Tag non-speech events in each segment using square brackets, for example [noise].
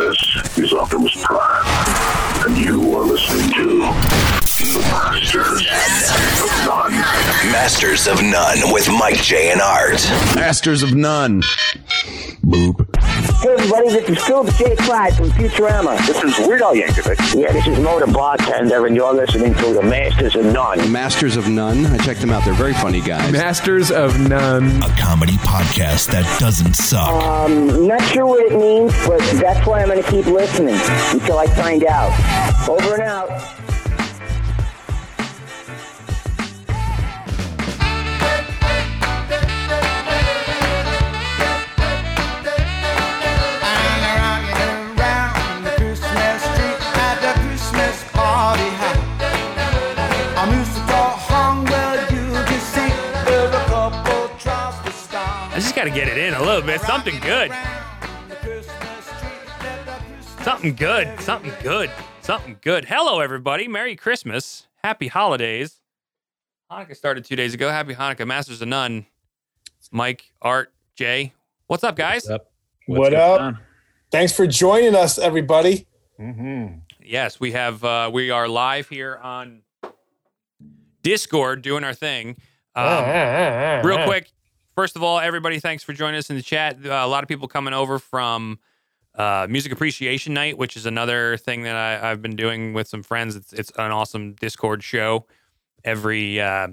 This is Optimus Prime, and you are listening to the Masters of None. Masters of None with Mike J and Art. Masters of None. Boop. Hey everybody, this is Philip J. Clyde from Futurama. This is Weird Al Yankovic. Yeah, this is Moe the Bartender, and you're listening to the Masters of None. Masters of None. I checked them out. They're very funny guys. Masters of None. A comedy podcast that doesn't suck. Um, not sure what it means, but that's why I'm going to keep listening until I find out. Over and out. Got to get it in a little bit. Something good. Something good. Something good. Something good. Hello, everybody. Merry Christmas. Happy holidays. Hanukkah started two days ago. Happy Hanukkah. Masters of None. Mike, Art, Jay. What's up, guys? what up? Thanks for joining us, everybody. Yes, we have. Uh, we are live here on Discord doing our thing. Um, real quick, first of all, everybody, thanks for joining us in the chat. Uh, a lot of people coming over from uh, Music Appreciation Night, which is another thing that I, I've been doing with some friends. It's it's an awesome Discord show every uh,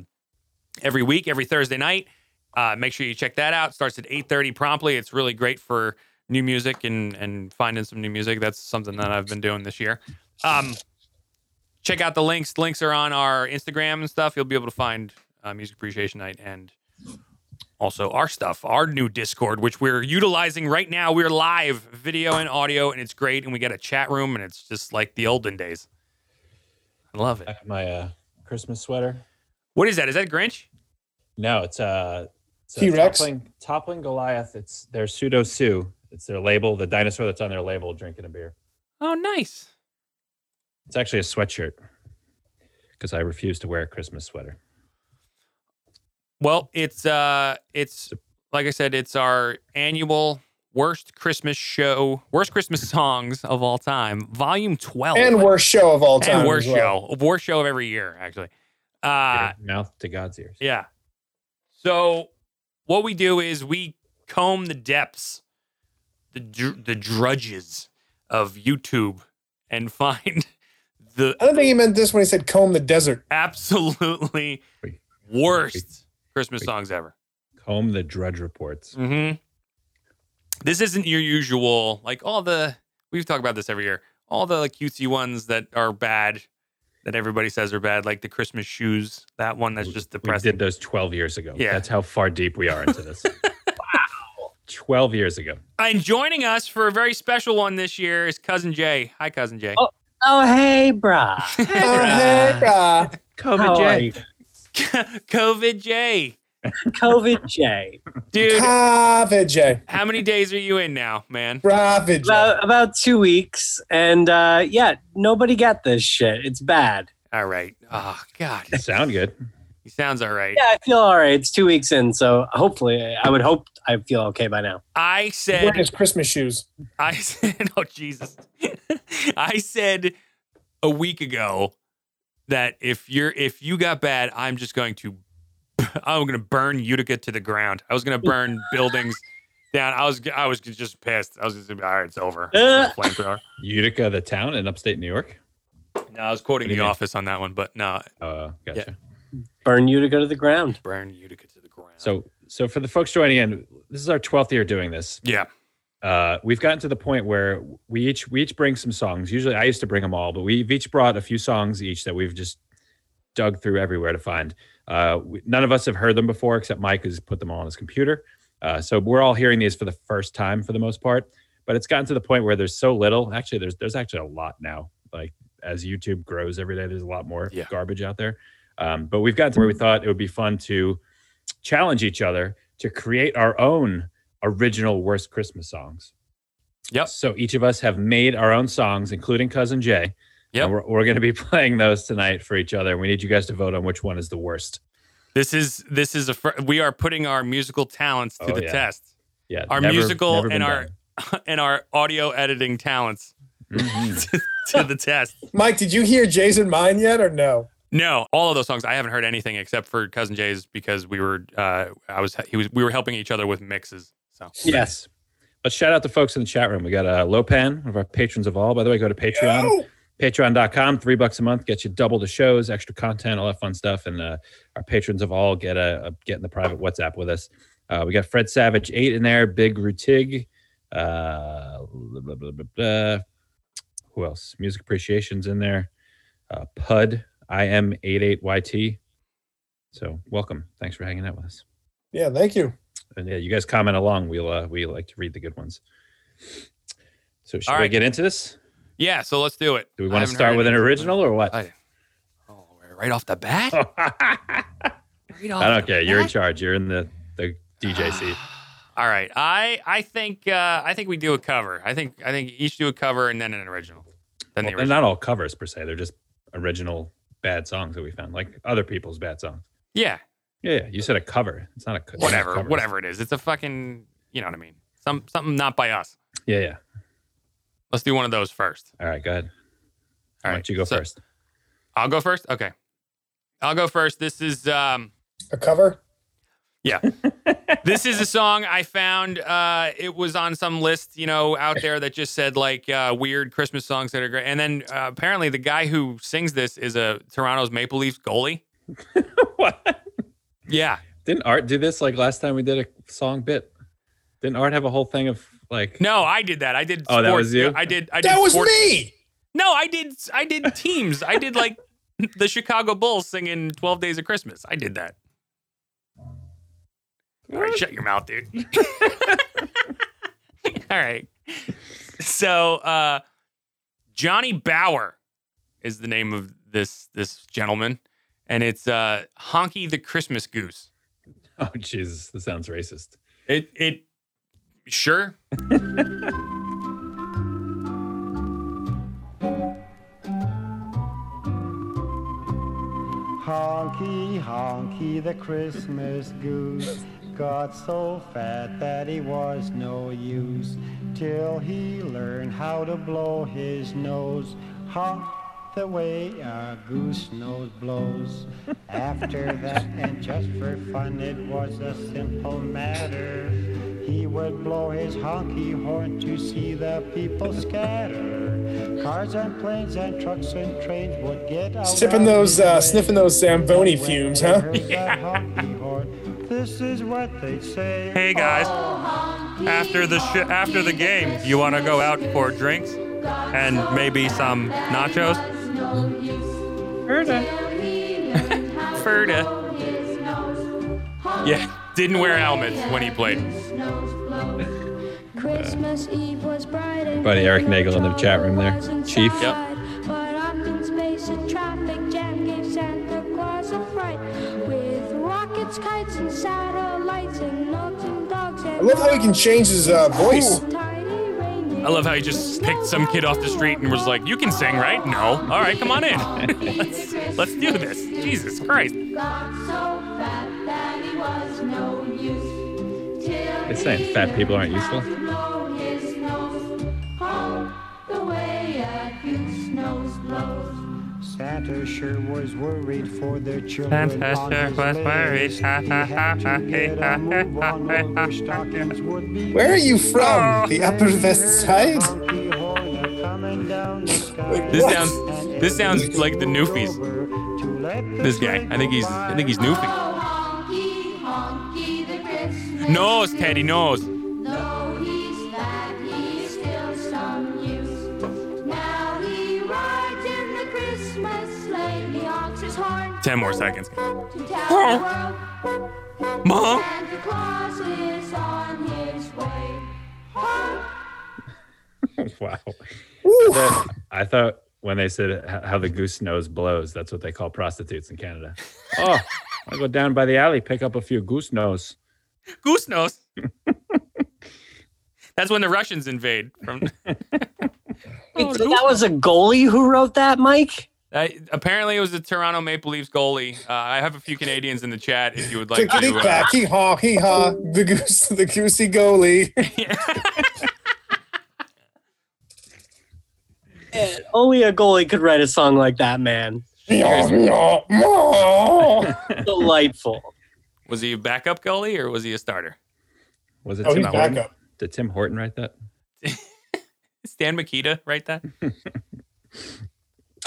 every week, every Thursday night. Uh, make sure you check that out. Starts at eight thirty promptly. It's really great for new music and and finding some new music. That's something that I've been doing this year. Um, check out the links. Links are on our Instagram and stuff. You'll be able to find uh, Music Appreciation Night and also our stuff, our new Discord, which we're utilizing right now. We're live, video and audio, and it's great. And we got a chat room, and it's just like the olden days. I love it. I have my uh, Christmas sweater. What is that? Is that Grinch? No, it's uh it's a T-Rex? Toppling, toppling Goliath. It's their pseudo Sue. It's their label, the dinosaur that's on their label drinking a beer. Oh, nice. It's actually a sweatshirt because I refuse to wear a Christmas sweater. Well, it's uh, it's like I said, it's our annual worst Christmas show, worst Christmas [laughs] songs of all time, volume twelve, And worst show of all time. and worst as well. show, worst show of every year, actually. Uh, mouth to God's ears. Yeah. So what we do is we comb the depths, the dr- the drudges of YouTube, and [laughs] find the I don't think he meant this when he said comb the desert. absolutely Wait, worst Christmas wait. songs ever. Comb the Drudge reports. hmm This isn't your usual like all the we've talked about this every year. All the like cutesy ones that are bad, that everybody says are bad, like the Christmas shoes. That one that's just depressing. We depressing. did those 12 years ago. Yeah. That's how far deep we are into this. wow. [laughs] 12 years ago. And joining us for a very special one this year is Cousin Jay. Hi, Cousin Jay. Oh. Oh, hey, brah. Oh, hey, uh, How are you? [laughs] COVID Jay. COVID J. Dude, Ravage. how many days are you in now, man? Ravage. About, about two weeks. And uh, yeah, nobody got this shit. It's bad. All right. Oh, God. Sound good. He sounds all right. Yeah, I feel all right. It's two weeks in. So hopefully, I would hope I feel okay by now. I Wearing said, his Christmas shoes. I [laughs] said, oh, Jesus. [laughs] I said a week ago that if you're, if you got bad, I'm just going to, [laughs] I'm going to burn Utica to the ground. I was going to burn [laughs] buildings down. I was, I was just pissed. I was just, gonna be all right, it's over. Uh. Flamethrower. Utica, the town in upstate New York. No, I was quoting The mean? Office on that one, but no, Uh, gotcha. Burn you to go to the ground. burn Utica to the ground. So, so for the folks joining in, this is our 12th year doing this. yeah, uh, we've gotten to the point where we each we each bring some songs. Usually, I used to bring them all, but we've each brought a few songs each that we've just dug through everywhere to find. Uh, we, none of us have heard them before, except Mike has put them all on his computer. Uh, so we're all hearing these for the first time for the most part. But it's gotten to the point where there's so little. Actually, there's there's actually a lot now. Like as YouTube grows every day, there's a lot more Yeah. garbage out there. Um, but we've gotten to where we thought it would be fun to challenge each other to create our own original worst Christmas songs. Yep. So each of us have made our own songs, including Cousin Jay. Yep. And we're, we're going to be [laughs] playing those tonight for each other. We need you guys to vote on which one is the worst. this is this is a fr- we are putting our musical talents to Oh, the yeah. test. Yeah. Our never- musical never and our done. [laughs] and our audio editing talents [laughs] Mhm. to the test. Mike, did you hear Jason Mine yet or no? No, all of those songs I haven't heard anything except for Cousin Jay's because we were uh I was he was we were helping each other with mixes. So Yes. Let's shout out to folks in the chat room. We got uh, Lopan, one of our patrons of all. By the way, go to Patreon. Yo! Patreon.com, three bucks a month gets you double the shows, extra content, all that fun stuff. And uh, our patrons of all get a, a get in the private WhatsApp with us. Uh, we got Fred Savage eight in there, Big Rutig, uh, blah, blah, blah, blah, blah. who else? Music Appreciations in there. Uh, Pud IM88YT. So welcome. Thanks for hanging out with us. Yeah, thank you. And yeah, you guys comment along. We'll uh, we like to read the good ones. So should All we right. get into this? yeah, so let's do it. Do we want to start with an original or what? I, oh, right off the bat. I [laughs] Right off don't the care. You're in charge. You're in the the DJ seat. All right, I I think uh, I think we do a cover. I think I think each do a cover and then an original. Then the Well, they're not all covers per se. They're just original bad songs that we found, like other people's bad songs. yeah, Yeah, yeah. You said a cover. It's not a co- it's not whatever, covers. whatever it is. It's a fucking you know what I mean. Some something not by us. Yeah, yeah. Let's do one of those first. All right, go ahead. All Why right, don't you go so- first? I'll go first. Okay, I'll go first. This is um A cover? Yeah, [laughs] this is a song I found. Uh, it was on some list, you know, out there that just said like uh, weird Christmas songs that are great. And then uh, apparently the guy who sings this is a Toronto's Maple Leafs goalie. [laughs] what? Yeah. Didn't Art do this like last time we did a song bit? Didn't Art have a whole thing of like? No, I did that. I did. Oh, that was you? I did. I did. That was sports- me. No, I did. I did teams. I did like [laughs] the Chicago Bulls singing "12 Days of Christmas." I did that. All right, shut your mouth, dude. [laughs] All right. So, uh, Johnny Bower is the name of this this gentleman, and it's uh, Honky the Christmas Goose. [laughs] Oh Jesus, this sounds racist. It it sure. [laughs] Honky, honky, the Christmas goose got so fat that he was no use till he learned how to blow his nose. Honk the way a goose nose blows. [laughs] After that, and just for fun, it was a simple matter. He would blow his honky horn to see the people scatter. Cars and planes and trucks and trains would get out. Sipping those, uh, sniffing those Zamboni fumes, huh? This is what they say. Hey guys, after the sh- after the game, you want to go out for drinks and maybe some nachos? Ferda. Ferda. Yeah, didn't wear helmets when he played. Christmas Eve was bright and Buddy Eric Nagel in the chat room there. Chief. Yep. But up in space, a traffic jam gave Santa Claus a fright. With rockets, kites, and satellites, and notes and dogs. And I love how he can change his uh, voice. Tiny reindeer. I love how he just picked some kid off the street and was like, "You can sing, right?" No. All right, come on in. [laughs] let's, let's do this. Jesus Christ. It's saying fat people aren't useful. Santa sure was worried for their children. Santa sure was worried. He had to [laughs] get a move on or their [laughs] stockings would be Where are you from? Oh. The Upper West Side? honky horn are coming down the sky. This What? sounds this sounds like the Newfies. To let the This guy. I think he's I think he's Newfie. Nose, Teddy, nose. Ten more seconds. Mom. [laughs] wow. I thought, I thought when they said how the goose nose blows, that's what they call prostitutes in Canada. [laughs] Oh, I go down by the alley, pick up a few goose nose. Goose nose. [laughs] That's when the Russians invade. From Wait, oh, so that was a goalie who wrote that, Mike? I, apparently, it was the Toronto Maple Leafs goalie. Uh, I have a few Canadians in the chat if you would like to. Uh, clack, hee haw, hee haw. The goose, the goosey goalie. [laughs] Man, only a goalie could write a song like that, man. [laughs] Delightful. Was he a backup goalie or was he a starter? Was it Oh, Tim he's Horton? backup. Did Tim Horton write that? [laughs] Stan Mikita, write that.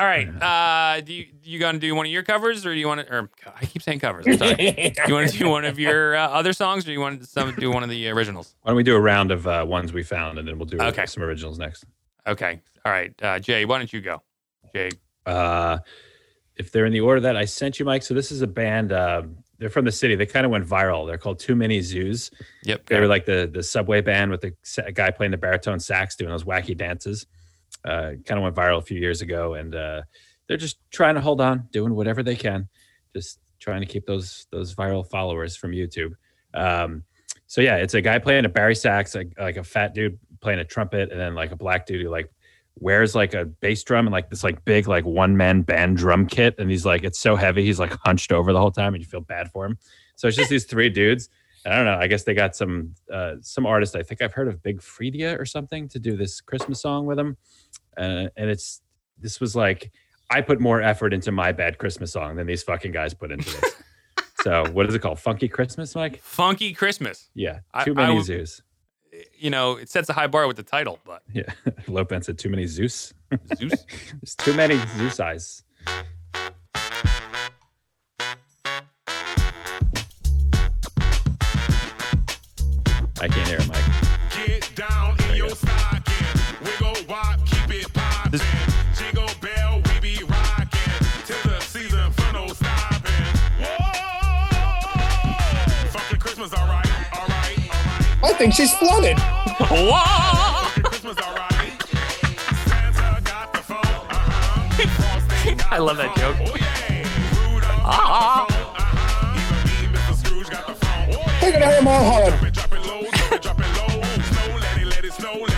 All right. Uh, do you you gonna do one of your covers or do you want to? Or I keep saying covers. I'm sorry. [laughs] you want to do one of your uh, other songs or do you want to some, do one of the originals? Why don't we do a round of uh, ones we found, and then we'll do Okay. some originals next. Okay. All right. Uh, Jay, why don't you go? Jay. Uh, if they're in the order that I sent you, Mike. So this is a band. Uh, they're from the city. They kind of went viral. They're called Too Many Zoos. Yep. They were like the the subway band with the guy playing the baritone sax doing those wacky dances. Uh, kind of went viral a few years ago, and uh, they're just trying to hold on, doing whatever they can, just trying to keep those those viral followers from YouTube. Um, so yeah, it's a guy playing a bari sax, like, like a fat dude playing a trumpet, and then like a black dude who like wears like a bass drum and like this like big like one man band drum kit, and he's like it's so heavy, he's like hunched over the whole time, and you feel bad for him. So it's just these three dudes. I don't know. I guess they got some uh, some artist. I think I've heard of Big Freedia or something to do this Christmas song with him, uh, and it's this was like I put more effort into my bad Christmas song than these fucking guys put into this. [laughs] so what is it called? Funky Christmas, Mike? Funky Christmas. Yeah, I- too I many w- zoos. You know, it sets a high bar with the title, but Yeah, [laughs] Lopen said too many Zeus. Zeus. [laughs] There's too many Zeus eyes. I can't hear it, Mike.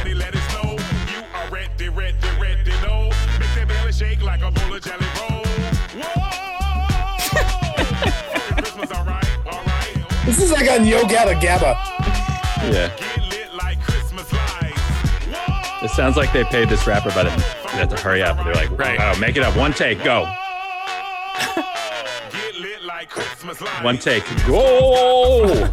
It, let it snow. You are ready, ready, ready, no. Make that belly shake like a bowl of jelly roll. Whoa! Christmas, [laughs] alright, alright. This is like on Yo Gabba Gabba. Yeah. Get lit like Christmas lights. Whoa! It sounds like they paid this rapper, but they have to hurry up. They're like, Right. oh, make it up. One take, go. Get lit like Christmas [laughs] lights. One take, go.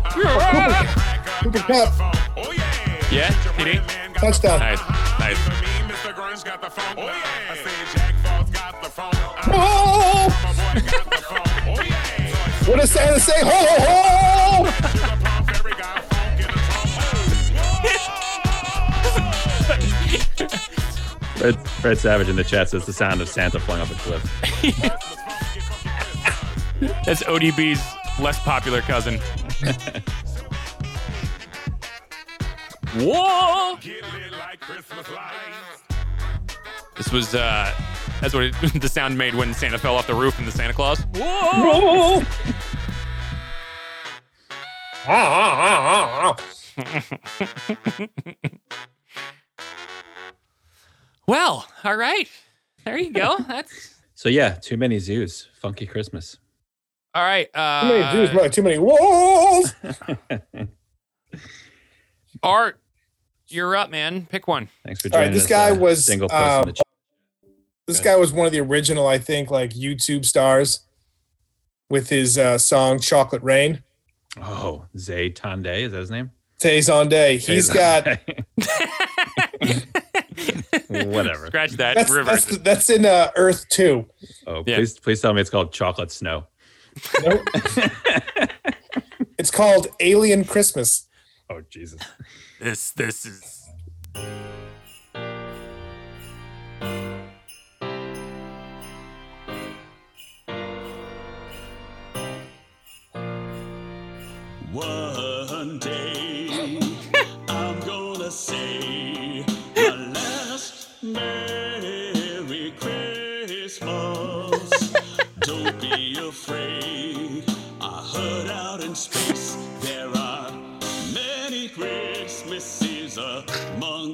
Cooper Cup. Oh yeah. Yeah, TD. Man got Touchdown. Nice, nice. Even me, Mr. Grunge got the phone. Oh yeah. I say Jack Frost got the phone. My boy got the phone. Yeah. What does Santa say? Ho, ho, ho! Fred, Fred Savage in the chat says the sound of Santa flying off a cliff. [laughs] That's ODB's less popular cousin. [laughs] Whoa! Get lit like Christmas lights. This was uh that's what it, [laughs] the sound made when Santa fell off the roof in the Santa Claus. Whoa! Oh! Well, all right. There you go. [laughs] That's So yeah, too many zoos. Funky Christmas. all right. Uh, Too many zoos, right? Too many walls. [laughs] Art, you're up, man. Pick one. Thanks for All right, joining this us, guy uh, was, single post in um, the chat. This guy was one of the original, I think, like YouTube stars with his uh, song "Chocolate Rain." Oh, Zay Tande, is that his name? Tay Zonday. He's got [laughs] [laughs] whatever. Scratch that. that's Reverse that's that's in uh, Earth Two. Oh, Yeah. please please tell me it's called Chocolate Snow. Nope. [laughs] it's called Alien Christmas. Oh Jesus. This this is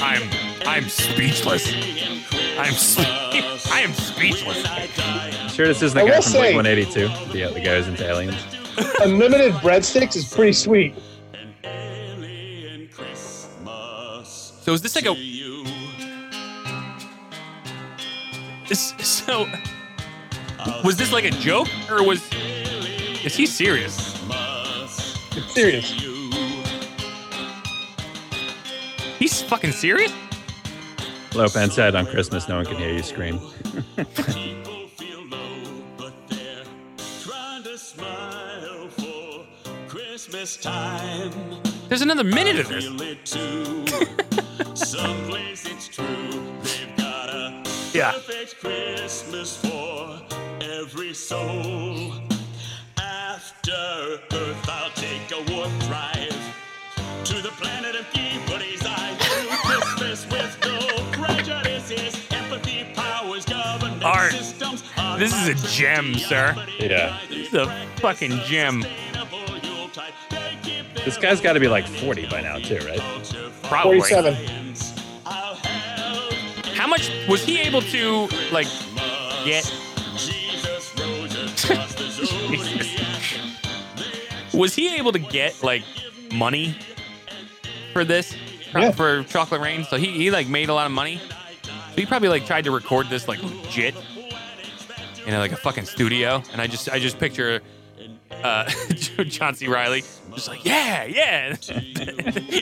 I'm, I'm, I'm speechless. I'm, spe- [laughs] I am speechless. Sure, this isn't I the guy will from say- Blink 182. The, the guy who's into aliens. [laughs] Unlimited breadsticks is pretty sweet. So is this like a? This, so was this like a joke or was? Is he serious? It's serious. He's fucking serious. Lopan said on Christmas, no one can hear you scream. Christmas time. There's another minute of this. It. Someplace it's [laughs] true. They've got a Yeah. perfect Christmas for every soul. After Earth, I'll take a warp drive to the planet of Peabody's Eye. Government Art. This is a gem, sir. Yeah. This is a fucking gem. This guy's got to be like 40 by now, too, right? Probably. 47. How much was he able to like get? [laughs] was he able to get like money for this Yeah. for Chocolate Rain? So he, he like made a lot of money. So he probably like tried to record this like legit in like a fucking studio. And I just I just picture uh, [laughs] John C. Reilly just like yeah yeah [laughs]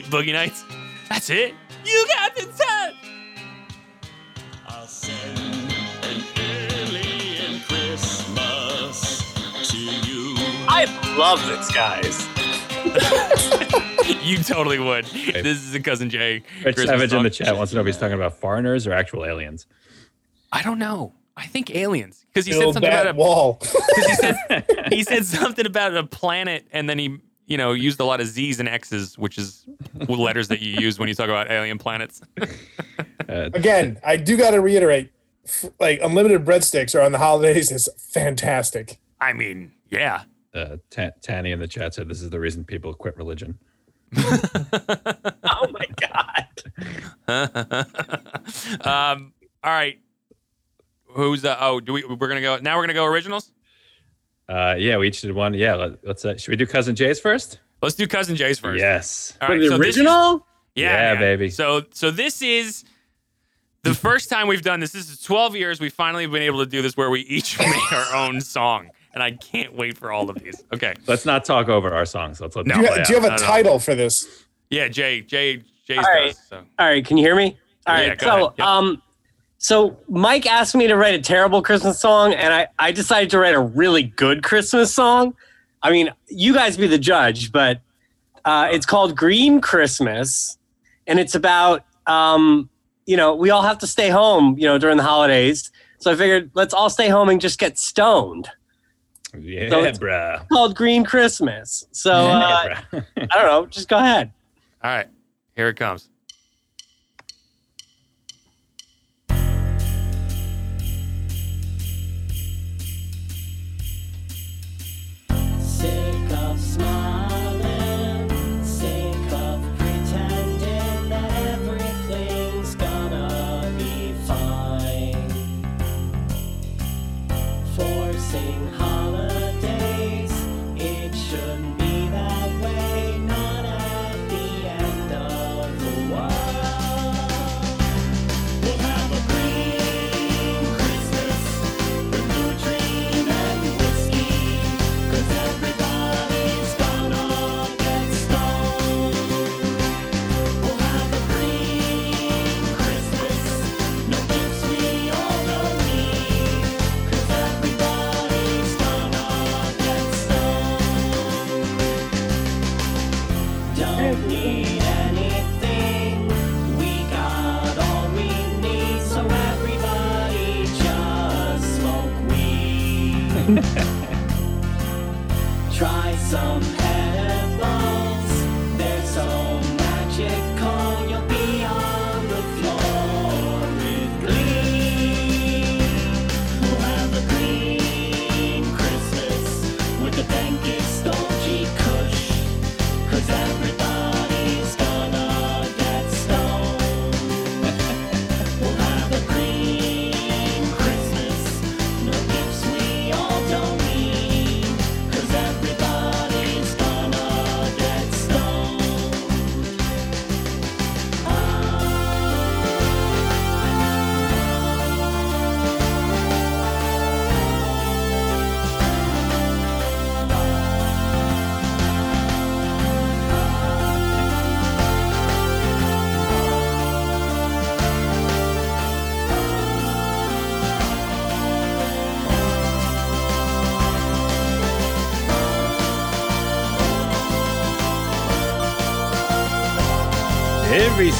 Boogie Nights. That's it. You got the touch. I'll send an alien Christmas to you. I love this, guys. [laughs] You totally would. This is a cousin Jay. Rich Christmas Savage in the chat wants to know if he's talking about foreigners or actual aliens. I don't know. I think aliens because he said something that about a wall. [laughs] 'cause he said he said something about a planet and then he you know used a lot of Z's and X's, which is letters that you use when you talk about alien planets. Uh, Again, I do got to reiterate, like unlimited breadsticks are on the holidays is fantastic. I mean, yeah. Uh, Ta- Tanny in the chat said this is the reason people quit religion. [laughs] Oh my god. [laughs] um. All right. Who's the? Oh, do we? We're gonna go now. We're gonna go originals. Uh, yeah, we each did one. Yeah, let, let's. Uh, should we do cousin Jay's first? Let's do cousin Jay's first. Yes. All right, the so this is- original? Yeah, Yeah, baby. So so this is the [laughs] first time we've done this. This is 12 years. We finally been able to do this where we each make our own song, and I can't wait for all of these. Okay. [laughs] Let's not talk over our songs. Let's let No. Do you, play do you have a No, no. title for this? Yeah, Jay, Jay, Jay's All right. does. So. All right, can you hear me? All Yeah, right. so. Yep. um, so Mike asked me to write a terrible Christmas song, and I I decided to write a really good Christmas song. I mean, you guys be the judge, but uh, it's called Green Christmas, and it's about um, you know, we all have to stay home, you know, during the holidays. So I figured let's all stay home and just get stoned. Yeah, So it's- bruh. Called Green Christmas. So uh, Yeah, bruh. [laughs] I don't know, just go ahead. All right, here it comes.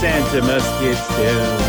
Santa must get stoned.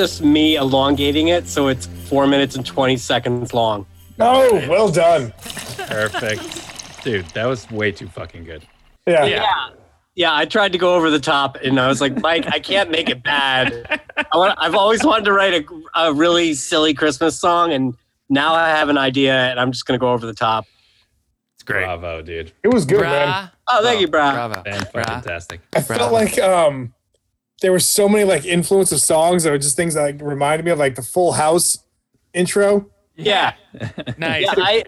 Just me elongating it so it's four minutes and 20 seconds long. Oh, well done. Perfect. Dude, that was way too fucking good. Yeah. Yeah. Yeah, I tried to go over the top and I was like, Mike, I can't make it bad. I want, I've always wanted to write a, a really silly Christmas song, and now I have an idea and I'm just going to go over the top. It's great. Bravo, dude. It was good, man. Oh, thank you, bro. Bravo. Fantastic. I felt like um there were so many like influence of songs that were just things that like, reminded me of like the Full House intro. Yeah. [laughs] Nice. Yeah, I,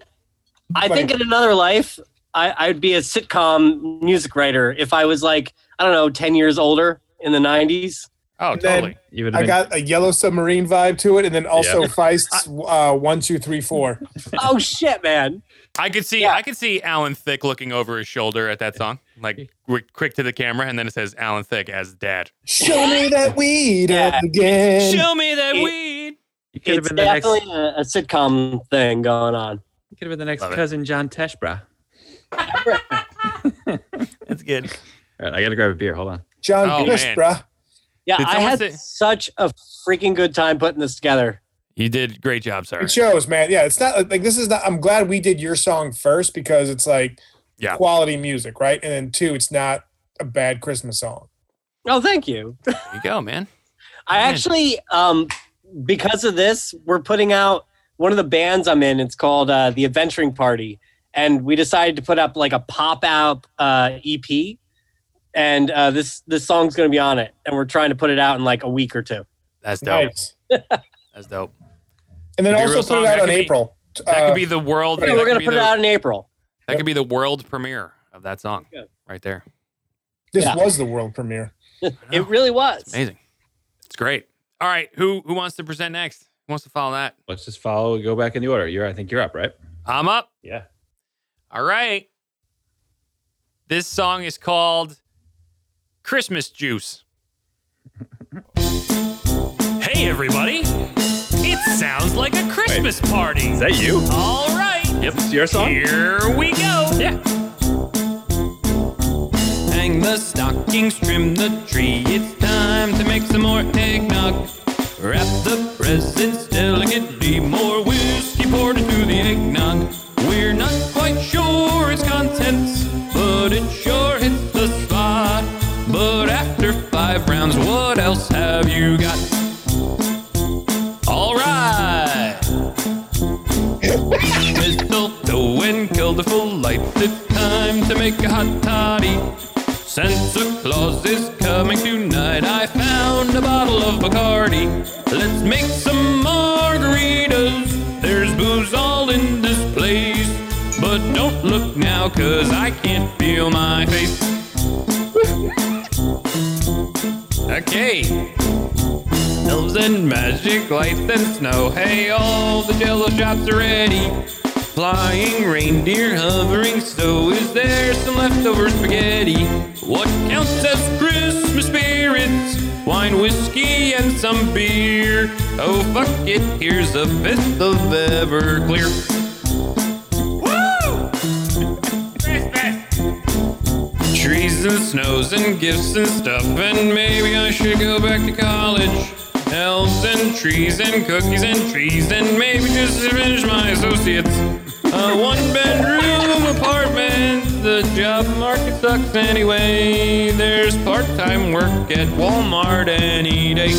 I think in another life, I, I'd be a sitcom music writer if I was like, I don't know, 10 years older in the 90s. Oh, And then You would I got a yellow submarine vibe to it, and then also Yeah. Feist's uh, one, two, three, four. oh shit, man! I could see I could see Alan Thicke looking over his shoulder at that song, like quick, quick to the camera, and then it says Alan Thicke as dad. Show me that [laughs] weed again. Show me that It- weed. You could have been the next. definitely a, a sitcom thing going on. You could have been the next Love it. cousin John Tesh, bro. [laughs] That's good. All right, I gotta grab a beer. Hold on. John Oh, Kush, man. bruh. Yeah, Did I had say- such a freaking good time putting this together. You did great job, sir. It shows, man. Yeah, it's not like this is not. I'm glad we did your song first because it's like Yeah. quality music, right? And then two, it's not a bad Christmas song. Oh, thank you. There you go, man. [laughs] I actually, um, because of this, we're putting out one of the bands I'm in. It's called uh, the Adventuring Party, and we decided to put up like a pop out uh, EP, and uh, this this song's going to be on it, and we're trying to put it out in like a week or two. That's dope. Nice. That's dope. And then also put it out on could be- April. That Uh, could be the world. Yeah, we're going to put the- it out in April. That could be the world premiere of that song, Yeah. right there. This Yeah. was the world premiere. [laughs] It really was. Amazing. It's great. All right, who who wants to present next? Who wants to follow that? Let's just follow. Go back in the order. You're. I think you're up, right? I'm up. Yeah. All right. This song is called Christmas Juice. hey, everybody. It sounds like a Christmas party. Is that you? All right. Yep. It's your song. Here we go. Yeah. Hang the stockings, trim the tree. It's time to make some more eggnog. Wrap the presents delicately. More whiskey poured into the eggnog. We're not quite sure its contents, but it sure hits the spot. But after five rounds, what else have you got? And colorful lights. It's time to make a hot toddy. Santa Claus is coming tonight. I found a bottle of Bacardi. Let's make some margaritas. There's booze all in this place. But don't look now, cause I can't feel my face. Okay. Elves and magic lights and snow. Hey, all the jello shots are ready. Flying reindeer hovering snow. Is there some leftover spaghetti? What counts as Christmas spirits? wine, whiskey, and some beer. Oh, fuck it, here's a fifth of Everclear. Trees and snows and gifts and stuff, and maybe I should go back to college. Elves and trees and cookies and trees, and maybe just finish my associates. A one bedroom apartment, the job market sucks anyway. There's part time work at Walmart any day.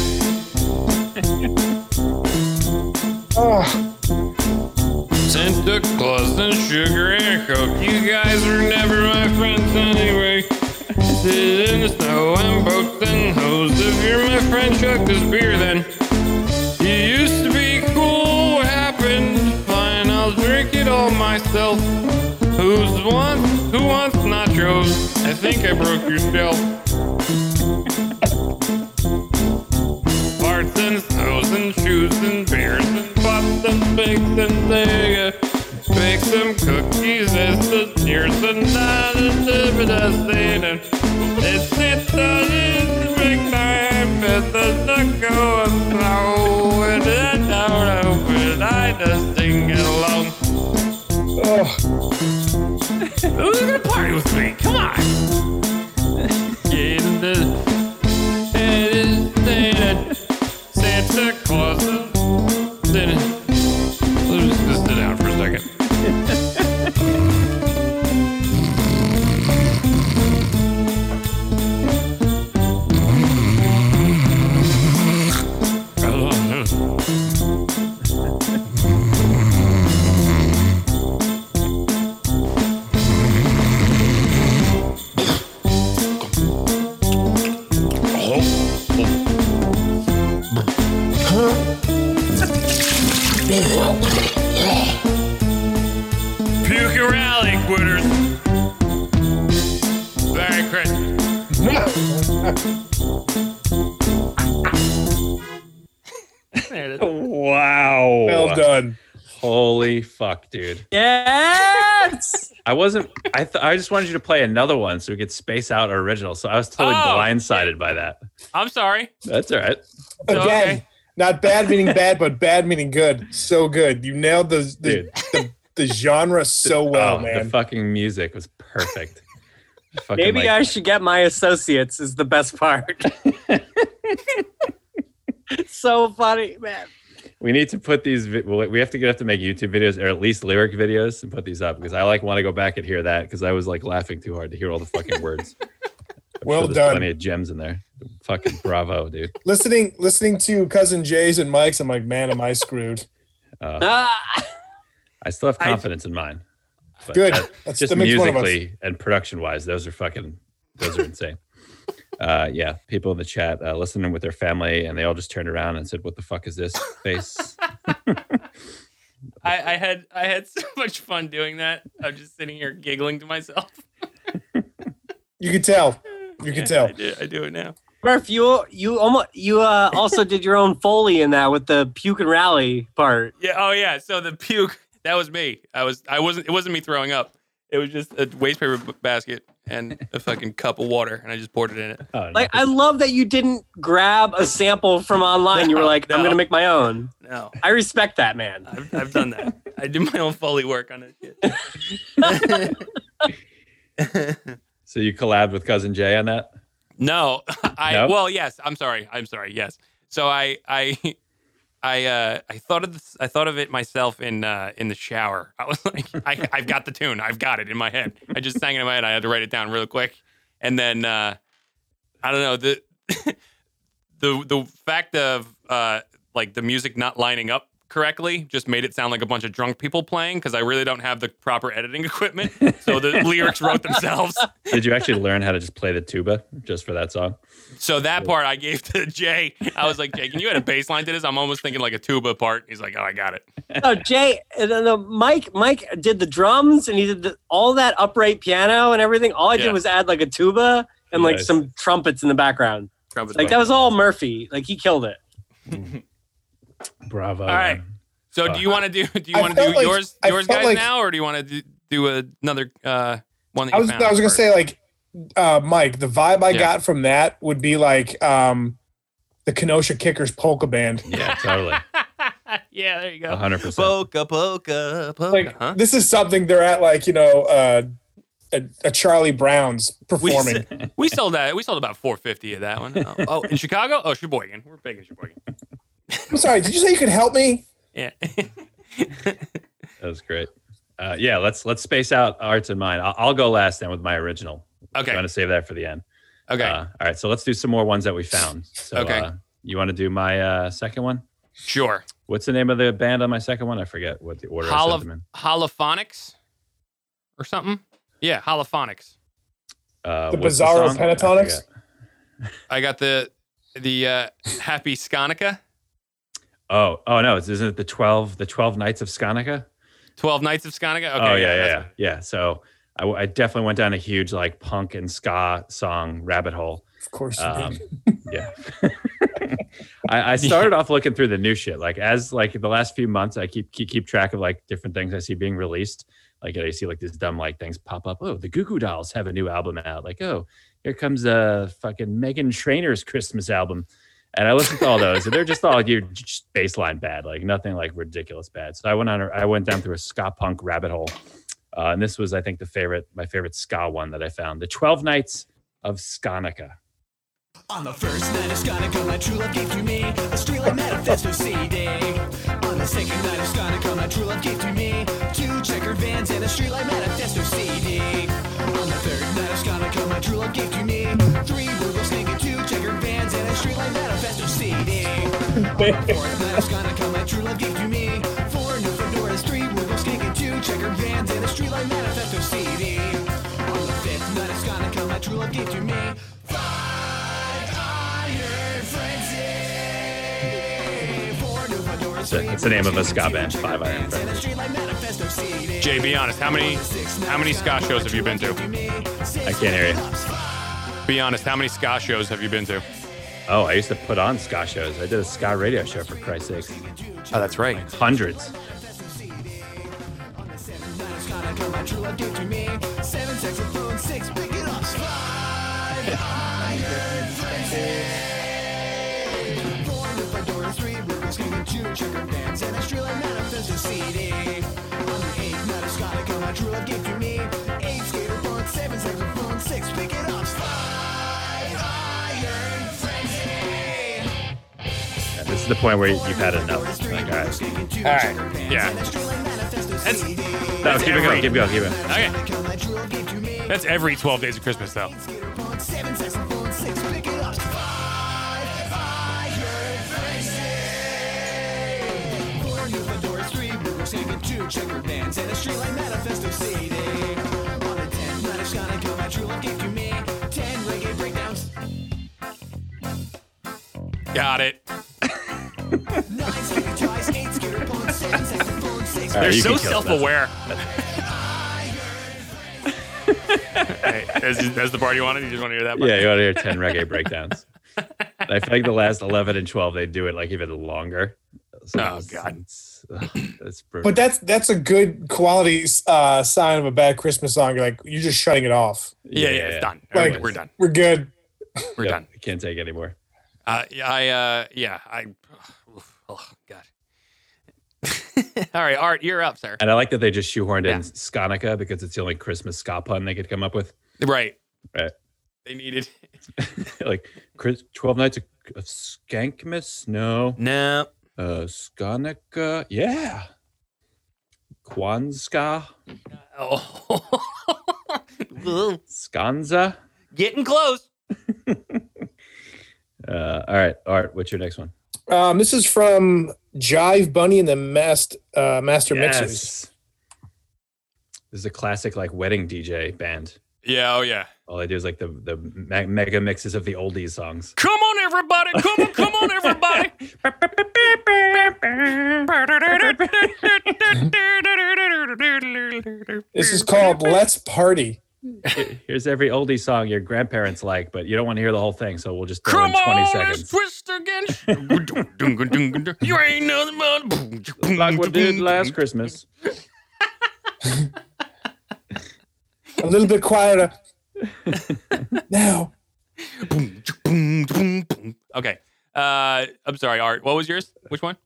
oh. [laughs] Santa Claus and sugar and coke. You guys were never my friends anyway. Sit in the snow and boats and hose. If you're my friend, chuck this beer then. Myself. Who's one? who wants nachos? I think I broke your shelf. Parts and snows and shoes and beers and pops and bakes and they bake some cookies as the tears and not a the scene. It's it's a big time at the and snow and I don't open I just sing it Oh. along. Who's gonna party with me? Come on. Puke and rally, quitters. Merry Christmas. Wow. Well done. Holy fuck, dude. Yes. I wasn't. I th- I just wanted you to play another one so we could space out our original. So I was totally Oh. blindsided by that. I'm sorry. That's all right. Again, okay. Not bad meaning [laughs] bad, but bad meaning good. So good. You nailed the the, the, the genre so well, oh, man. The fucking music was perfect. Fucking, Maybe like- I should get my associates. Is the best part. [laughs] [laughs] so funny, man. We need to put these. We have to get have to make YouTube videos or at least lyric videos and put these up because I like want to go back and hear that because I was like laughing too hard to hear all the fucking words. I'm Well sure there's done. Plenty of gems in there. Fucking bravo, dude. [laughs] listening listening to cousin Jay's and Mike's, I'm like, man, am I screwed? Uh, Ah, I still have confidence in mine. But Good. that- That's- just that makes one of us. musically and production wise, those are fucking. Those are insane. [laughs] Uh, yeah, people in the chat uh, listening with their family, and they all just turned around and said, "What the fuck is this face?" [laughs] I, I had I had so much fun doing that. I'm just sitting here giggling to myself. You can tell. You can Yeah, tell. I do, I do it now. Murph, you you almost you uh, also did your own foley in that with the puke and rally part. Yeah. Oh yeah. So the puke that was me. I was I wasn't it wasn't me throwing up. It was just a waste paper basket and a fucking [laughs] cup of water, and I just poured it in it. Oh, Like I love that you didn't grab a sample from online. You were No, like, I'm gonna make my own. No, I respect that, man. I've, I've done that. I do my own foley work on it. [laughs] [laughs] so you collabed with cousin Jay on that? No, [laughs] I No? well, yes. I'm sorry. I'm sorry. Yes. So I I [laughs] I uh I thought of this. I thought of it myself in uh in the shower. [laughs] I was like, I I've got the tune. I've got it in my head. I just sang it in my head. I had to write it down real quick, and then uh I don't know the the the fact of uh like the music not lining up correctly just made it sound like a bunch of drunk people playing because I really don't have the proper editing equipment. So the [laughs] lyrics wrote themselves. Did you actually learn how to just play the tuba just for that song? So that part I gave to Jay. I was like, Jay, can you add a bass line to this? I'm almost thinking like a tuba part. He's like, oh, I got it. No, Jay, uh, no, no, Mike, Mike did the drums and he did the, all that upright piano and everything. All I Yeah. did was add like a tuba and like some trumpets in the background. Trumpets Like that was all Murphy. Like he killed it. [laughs] Bravo. All right. So do you want to do? Do you want to do like- yours, yours guys like- now, or do you want to do, do another uh, one that I you was found I was gonna first? say like uh Mike, the vibe I Yeah. got from that would be like um the Kenosha Kickers polka band. Yeah, totally. [laughs] yeah, there you go. hundred percent. Polka, polka, polka. Like Huh? this is something they're at like you know uh, a, a Charlie Brown's performing. s- we sold that. We sold about 450 of that one. [laughs] Oh, oh, in Chicago? Oh, Sheboygan. We're big in Sheboygan. I'm sorry. Did you say you could help me? Yeah. [laughs] That was great. Uh, yeah, let's let's space out arts and mine. I'll, I'll go last then with my original. Okay. I'm going to save that for the end. Okay. Uh, all right. So let's do some more ones that we found. So, Okay. Uh, you want to do my uh, second one? Sure. What's the name of the band on my second one? I forget what the order I Holo- said them in. holophonics or something? Yeah, holophonics. Uh, The Bizarro song? I Pentatonix? forget. I got the the uh, Happy Skonica. Oh, oh no! Isn't it the twelve the twelve nights of Skanika? 12 Nights of Skonica. Okay. oh yeah, yeah, that's yeah, yeah. So I, I definitely went down a huge like punk and ska song rabbit hole. Of course you Um, did. [laughs] yeah. I, I started off looking through the new shit. Like as like the last few months, I keep keep, keep track of like different things I see being released. Like I see like these dumb like things pop up. Oh, the Goo Goo Dolls have a new album out. Like oh, here comes uh fucking Meghan Trainor's Christmas album. And I listened to all those, and they're just all just baseline bad, like nothing like ridiculous bad. So I went on, I went down through a ska punk rabbit hole, uh, and this was, I think, the favorite, my favorite ska one that I found, the Twelve Nights of Skanika. On the first night of Skonica, my true love gave to me a Streetlight Manifesto CD. On the second night of Skonica, my true love gave to me two checker vans and a Streetlight Manifesto CD. On the third night of Skonica, my true love gave to me three It's, the name of a ska band, Five Iron Frenzy. Jay, be honest. How many how many ska shows have you been to? I can't hear you. Be honest. How many ska shows have you been to? Oh, I used to put on ska shows. I did a ska radio show for Christ's sakes. Oh, that's right. Hundreds. Is the point where you've had enough. Like, all right. All right. Yeah. That's, No, that's keep it every, going. Keep it going. Keep it going. Okay. That's every 12 days of Christmas, though. Seven saxophones, six pick it up, five iron frenzy. Four new fedoras, three Rubik's Cube, and two checker bands, and a Streetlight Manifesto CD. On the tenth night of Skonica, my true love gave to me ten reggae breakdowns, Got it. Nine skater ties, eight skater punks, seven saxophones, six. All right, They're you so can kill it. self aware. hey, that's, that's the part you wanted? You just want to hear that part? Yeah, you want to hear 10 reggae breakdowns. I feel like the last 11 and 12, they do it like even longer. So Oh, it's- God. It's, ugh, it's brutal. But that's that's a good quality uh, sign of a bad Christmas song. You're like you're just shutting it off. Yeah, yeah, it's done. Like- Okay, we're done. We're good. We're Yep, done. I can't take anymore. Uh, yeah, I, uh, yeah, I, God. [laughs] All right, Art, you're up, sir. And I like that they just shoehorned Yeah. in Skanika because it's the only Christmas ska pun they could come up with. Right. Right. They needed. [laughs] like Chris, 12 nights of, of Skankmas? No. No. Uh, Skanika? Yeah. Kwanzaa? Oh. [laughs] Skanza? Getting close. Uh, all right, Art, what's your next one? Um, this is from Jive Bunny and the Mast, uh, Master Mixers. Yes. This is a classic like wedding DJ band. Yeah, oh, yeah. All they do is like the the me- mega mixes of the oldies songs. Come on, everybody. Come on, come on, everybody. [laughs] [laughs] This is called Let's Party. Here- Here's every oldie song your grandparents like, but you don't want to hear the whole thing, so we'll just throw Come in 20 on, let's seconds. twist again. [laughs] you ain't nothing but Like we did last Christmas. A little bit quieter. [laughs] now. Okay. Uh, I'm sorry, Art. What was yours? Which one?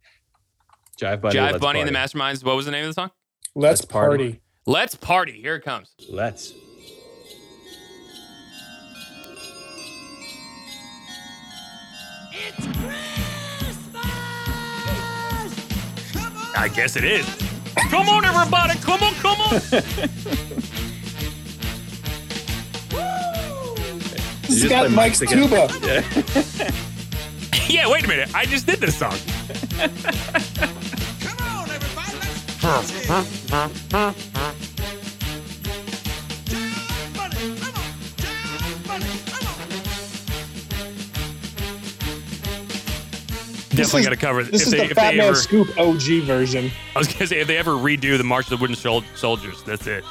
Jive Bunny. Jive Let's Bunny and the Masterminds. What was the name of the song? Let's, Let's party. party. Let's party. Here it comes. Let's. I guess it is. [laughs] Come on, everybody. Come on, come on. This You just has got Mike's Mike's again. tuba. [laughs] yeah, wait a minute. I just did this song. Definitely got to cover This if is they, the if Fat they Man ever. Scoop OG version. I was gonna say if they ever redo the March of the Wooden Sol- Soldiers, that's it,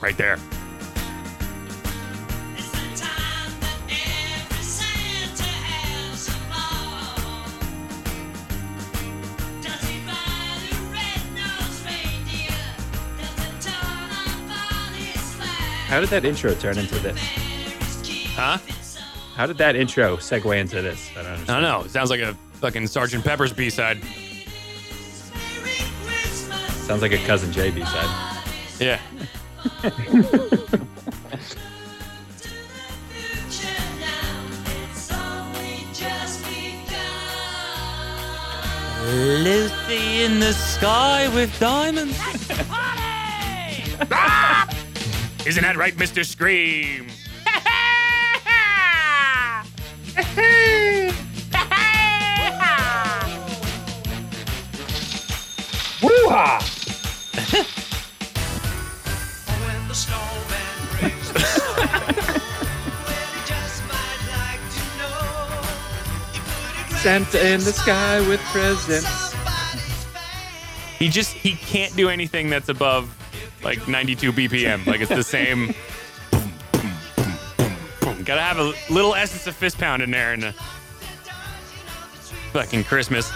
right there. How did that intro turn into this? Huh? How did that intro segue into this? I don't I don't know. It sounds like a fucking Sergeant Pepper's B side. Sounds like a cousin J B side. Yeah. Lucy in the sky with diamonds. Ah! Isn't that right, Mr. Scream? [laughs] Woo-ha! Santa in the sky with presents. He just he can't do anything that's above like 92 BPM. Like it's the same. boom, boom, boom, boom, boom. Gotta have a little essence of fist pound in there and uh, fucking Christmas.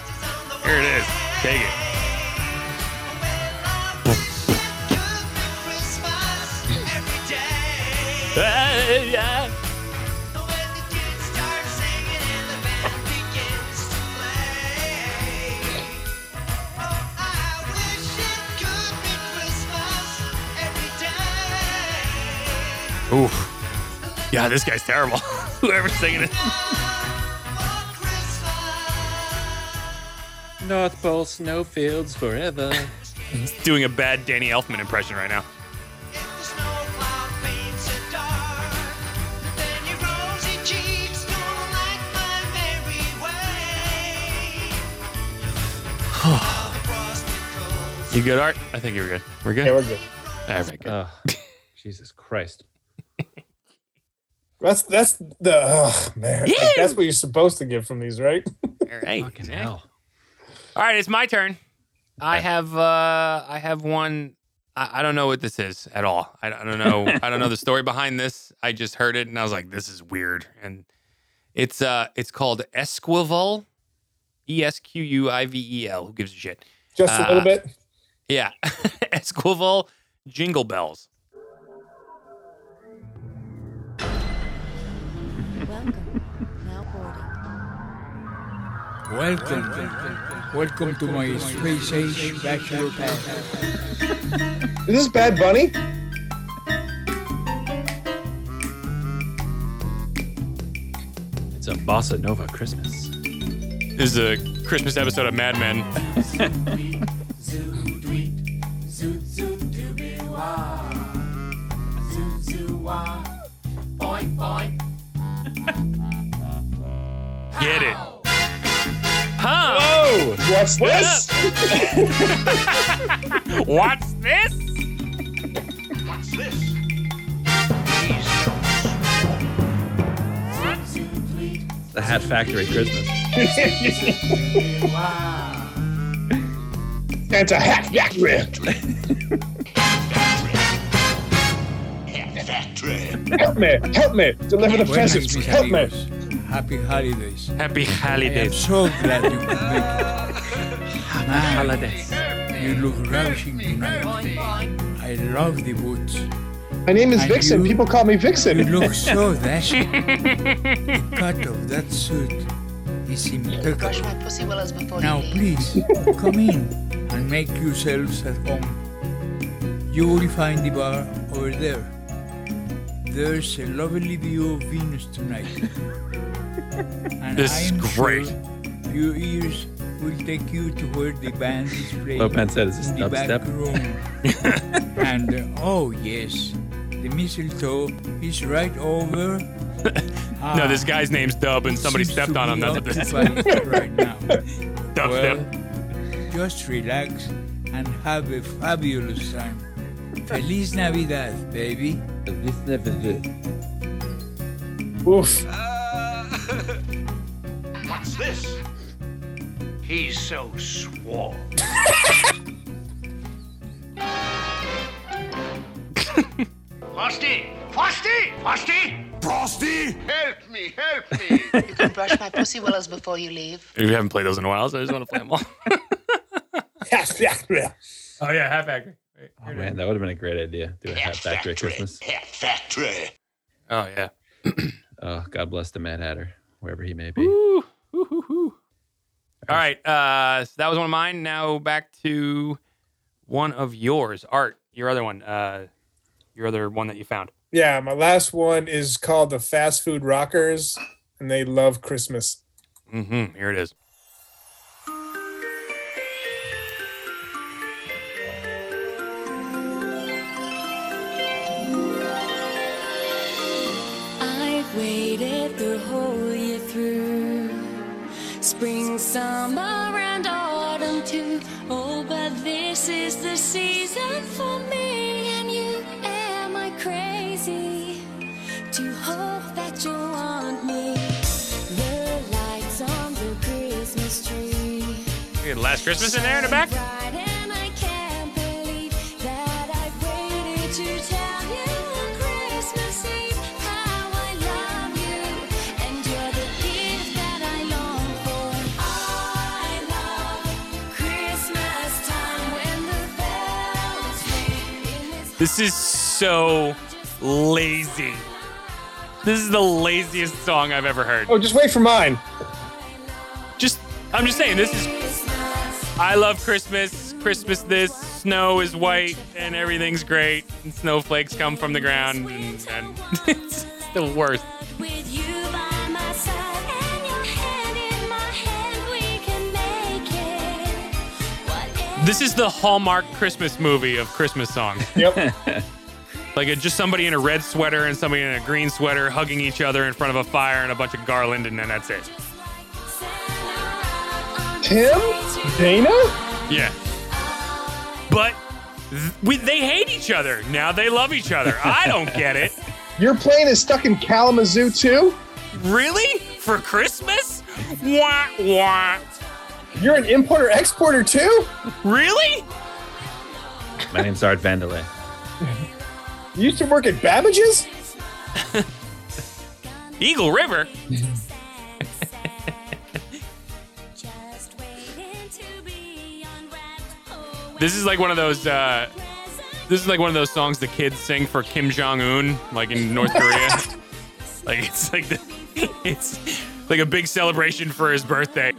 Here it is. Take it. Oof. Yeah, this guy's terrible. [laughs] Whoever's singing it. North Pole snowfields forever. He's doing a bad Danny Elfman impression right now. [sighs] You good, Art? I think you're good. We're good. Yeah, we're good. All right, good. Oh, Jesus Christ. That's that's the oh, man. Like, that's what you're supposed to get from these, right? All right. Fucking hell. All right, it's my turn. I have uh I have one I, I don't know what this is at all. I, I don't know I don't know the story behind this. I just heard it and I was like, this is weird. And it's uh it's called Esquivel. E S Q U I V E L. Who gives a shit? Just a Uh, little bit. Yeah. [laughs] Esquivel Jingle Bells. Welcome, welcome to my space age bachelor pad. Is this Bad Bunny? It's a bossa nova Christmas. This is a Christmas episode of Mad Men. [laughs] What's this? [laughs] What's this? What's this? The Hat Factory Christmas. [laughs] Santa hat factory. Help me! Help me! Deliver the Buenas, presents! Help me! Happy holidays. Happy holidays. I am holidays. so glad you could make it. Man, Holidays. you look ravishing tonight. I love the boots. My name is And Vixen. you- People call me Vixen. You Vixen. look so [laughs] dashing. the cut of that suit is Brush impeccable. my pussy willows before Now, please come in and make yourselves at home. You will find the bar over there. There's a lovely view of Venus tonight. [laughs] And This is I'm great. Sure your ears will take you to where the band is [laughs] playing. Lopan said, "Is this in the back dubstep?" room. [laughs] and uh, oh yes, the mistletoe is right over. [laughs] no, this guy's name's Dub, and somebody stepped on him. That's what this occupied right now. Dubstep. Well, just relax and have a fabulous time. Feliz Navidad, baby. Feliz Navidad. Oof. What's this? He's so swole. Frosty! Frosty! Frosty! Frosty! Help me! Help me! You can brush my pussy willows before you leave. We haven't played those in a while, so I just want to play them all. [laughs] oh yeah, Hat Factory. Wait, Oh man, that would have been a great idea. Do a hat factory at Christmas. Hat Factory. Oh yeah. [clears throat] Oh, God bless the Mad Hatter, wherever he may be. Woo. All right, uh, so that was one of mine. Now back to one of yours, Art. Your other one, uh, your other one that you found. Yeah, my last one is called the Fast Food Rockers, and they love Christmas. Mm-hmm. Here it is. Summer, and autumn too. Oh, but this is the season for me and you. Am I crazy to hope that you want me? The lights on the Christmas tree. Last Christmas in there in the back. This This is so lazy. This is the laziest song I've ever heard. Oh, just wait for mine. Just, I'm just saying, this is. I love Christmas. Christmas, this snow is white and everything's great. And snowflakes come from the ground, and, and [laughs] it's the worst. This is the Hallmark Christmas movie of Christmas songs. Yep. [laughs] Like a, just somebody in a red sweater and somebody in a green sweater hugging each other in front of a fire and a bunch of garland, and then that's it. Tim? Dana? Yeah. But th- we, they hate each other. Now they love each other. I don't get it. [laughs] Your plane is stuck in Kalamazoo too? Really? For Christmas? Wah, wah. You're an importer exporter too? Really? My name's Art Vandelay. You used to work at Babbage's? [laughs] Eagle River? This is like one of those. Uh, this is like one of those songs the kids sing for Kim Jong Un, like in North Korea. [laughs] like it's like the, [laughs] it's like a big celebration for his birthday.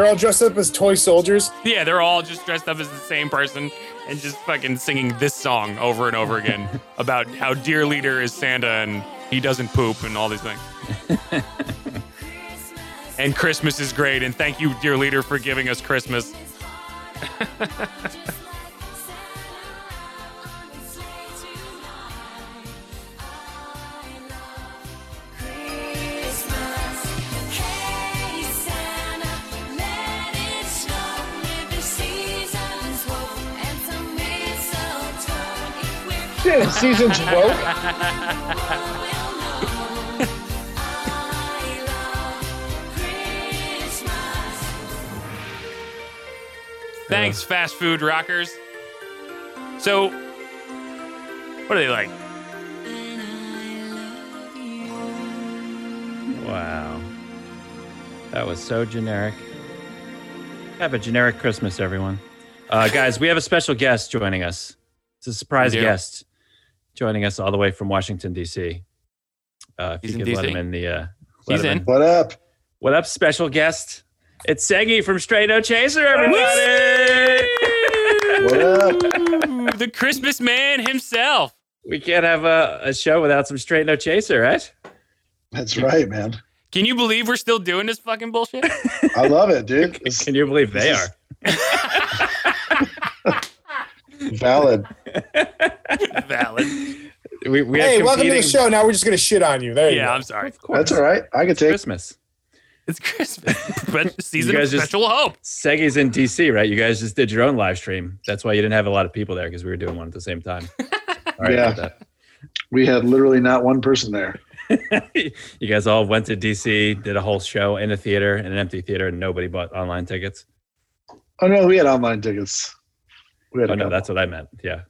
They're all dressed up as toy soldiers. Yeah, they're all just dressed up as the same person and just fucking singing this song over and over again [laughs] about how dear leader is Santa and he doesn't poop and all these things. [laughs] and Christmas is great and thank you, dear leader, for giving us Christmas. [laughs] Shit, season's woke. Thanks, fast food rockers. So, what are they like? Wow. That was so generic. Have a generic Christmas, everyone. Uh, guys, we have a special guest joining us. It's a surprise guest. Joining us all the way from Washington D.C. Uh, if He's you in could let DC. him in the. Uh, let He's him in. What up? What up, special guest? It's Seggie from Straight No Chaser, everybody. What up? The Christmas man himself. We can't have a, a show without some Straight No Chaser, right? That's right, man. Can you believe we're still doing this fucking bullshit? I love it, dude. It's [laughs] Can you believe they are? [laughs] valid. [laughs] Valid. We, we hey, have welcome to the show. Now we're just gonna shit on you. There you Yeah, go. I'm sorry. That's all right. I can take. Christmas. It's Christmas. [laughs] But season You of guys just- special hope. Seggie's in DC, right? You guys just did your own live stream. That's why you didn't have a lot of people there because we were doing one at the same time. [laughs] All right, Yeah. We had literally not one person there. you guys all went to DC, did a whole show in a theater, in an empty theater, and nobody bought online tickets. Oh no, we had online tickets. We had Oh no, that's what I meant. Yeah.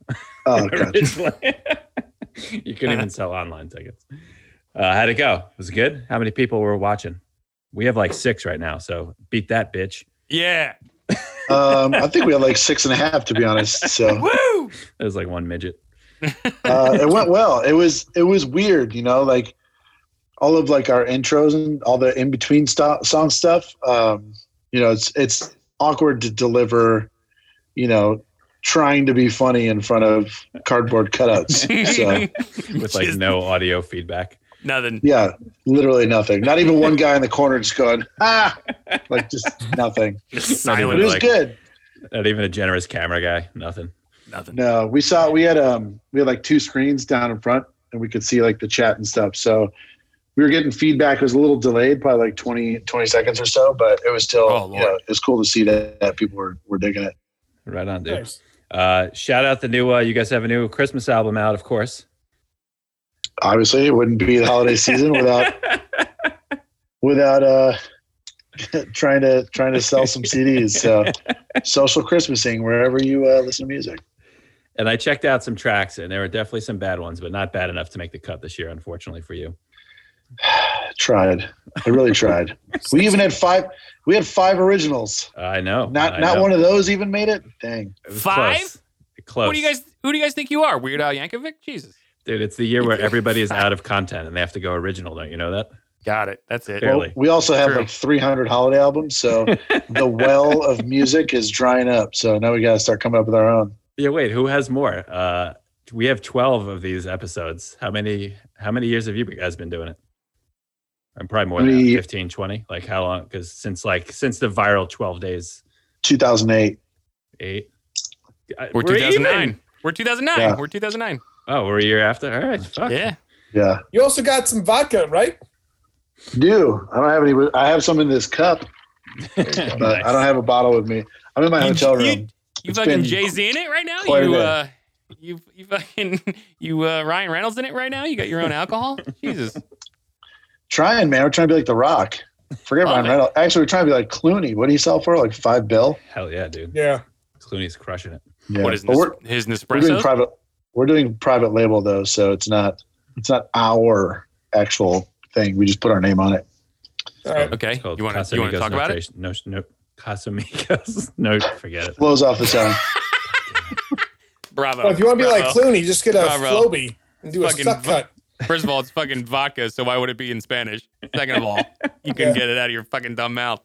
Oh, [laughs] gotcha. Originally. [laughs] you couldn't even sell online tickets. Uh, how'd it go? Was it good? How many people were watching? We have like six right now, so beat that bitch. Yeah. [laughs] Um, I think we had like six and a half to be honest. So Woo! it was like one midget. uh, it went well. It was it was weird, you know, like all of like our intros and all the in between sto- song stuff. Um, you know, it's it's awkward to deliver, you know, trying to be funny in front of cardboard cutouts. [laughs] So with like no audio feedback. nothing. yeah, literally nothing. Not even one [laughs] guy in the corner just going ah, like just [laughs] nothing. Just Not But it was like- good. Not even a generous camera guy. Nothing. Nothing. No, we saw we had um we had like two screens down in front and we could see like the chat and stuff. So we were getting feedback. It was a little delayed, probably like 20, 20 seconds or so, but it was still Oh, you Lord. know, it was cool to see that, that people were, were digging it. Right on, dude. Nice. Uh, shout out the new. Uh, you guys have a new Christmas album out, of course. Obviously it wouldn't be the holiday season without [laughs] without uh [laughs] trying to trying to sell some CDs. So social Christmasing wherever you uh, listen to music. And I checked out some tracks, and there were definitely some bad ones, but not bad enough to make the cut this year, unfortunately for you. [sighs] [sighs] [sighs] Tried. I really tried. [laughs] we even had five we had five originals. I know. Not I not know. one of those even made it. Dang. It Five? Close. Close. What do you guys? Who do you guys think you are? Weird Al Yankovic? Jesus. Dude, it's the year where [laughs] everybody is out of content and they have to go original. Don't you know that? Got it. That's it. Well, we also have True. like 300 holiday albums, so [laughs] the well of music is drying up. So now we got to start coming up with our own. Yeah. Wait, who has more? Uh, we have twelve of these episodes. How many? How many years have you guys been doing it? I'm probably more than We- 15, 20. Like how long? Because since like since the viral twelve days, 2008. eight. We're even. 2009. We're 2009. Yeah. We're 2009. Oh, we're a year after. All right. Fuck. Yeah. Yeah, You also got some vodka, right? do I don't have any? I have some in this cup, but Nice. I don't have a bottle with me. I'm in my You- hotel you- room. You It's fucking Jay Z in it right now? You bit. uh, you you fucking [laughs] you uh, Ryan Reynolds in it right now? You got your own alcohol? Jesus. Trying, man. We're trying to be like The Rock. Forget Oh, Ryan man. Reynolds. Actually, we're trying to be like Clooney. What do you sell for? Like five bill? Hell yeah, dude. Yeah. Clooney's crushing it. Yeah. What is But this, we're, his we're doing private. We're doing private label though, so it's not it's not our actual thing. We just put our name on it. All right. Okay. It's You want to you want to Casamigos talk about it? No, no, Casamigos. [laughs] No, forget it. Blows off the tongue. [laughs] Bravo. Well, if you want to be like Bravo. Clooney, just get a Bravo. Floby and do a Fucking suck vo- cut. First of all, it's fucking vodka, so why would it be in Spanish? Second of all, [laughs] you can Yeah. get it out of your fucking dumb mouth.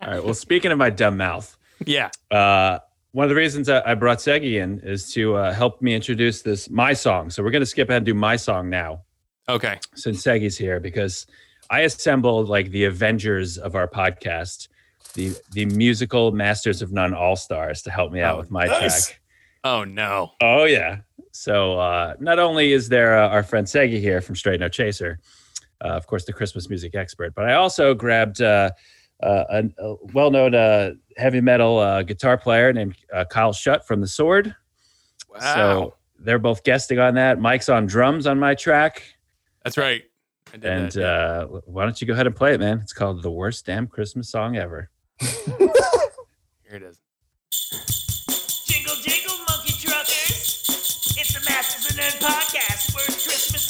All right. Well, speaking of my dumb mouth, Yeah. uh, one of the reasons I, I brought Seggie in is to uh, help me introduce this my song. So we're going to skip ahead and do my song now Okay. since Seggie's here because I assembled like the Avengers of our podcast, the the musical Masters of None All Stars to help me out Oh, with my nice. track. Oh no. Oh yeah. So uh, not only is there uh, our friend Seggie here from Straight No Chaser, uh, of course the Christmas music expert, but I also grabbed uh, uh, a, a well-known uh, heavy metal uh, guitar player named uh, Kyle Shutt from The Sword. Wow. So they're both guesting on that. Mike's on drums on my track, That's right. And that, yeah. uh, why don't you go ahead and play it, man? It's called "The Worst Damn Christmas Song Ever." [laughs] Here it is.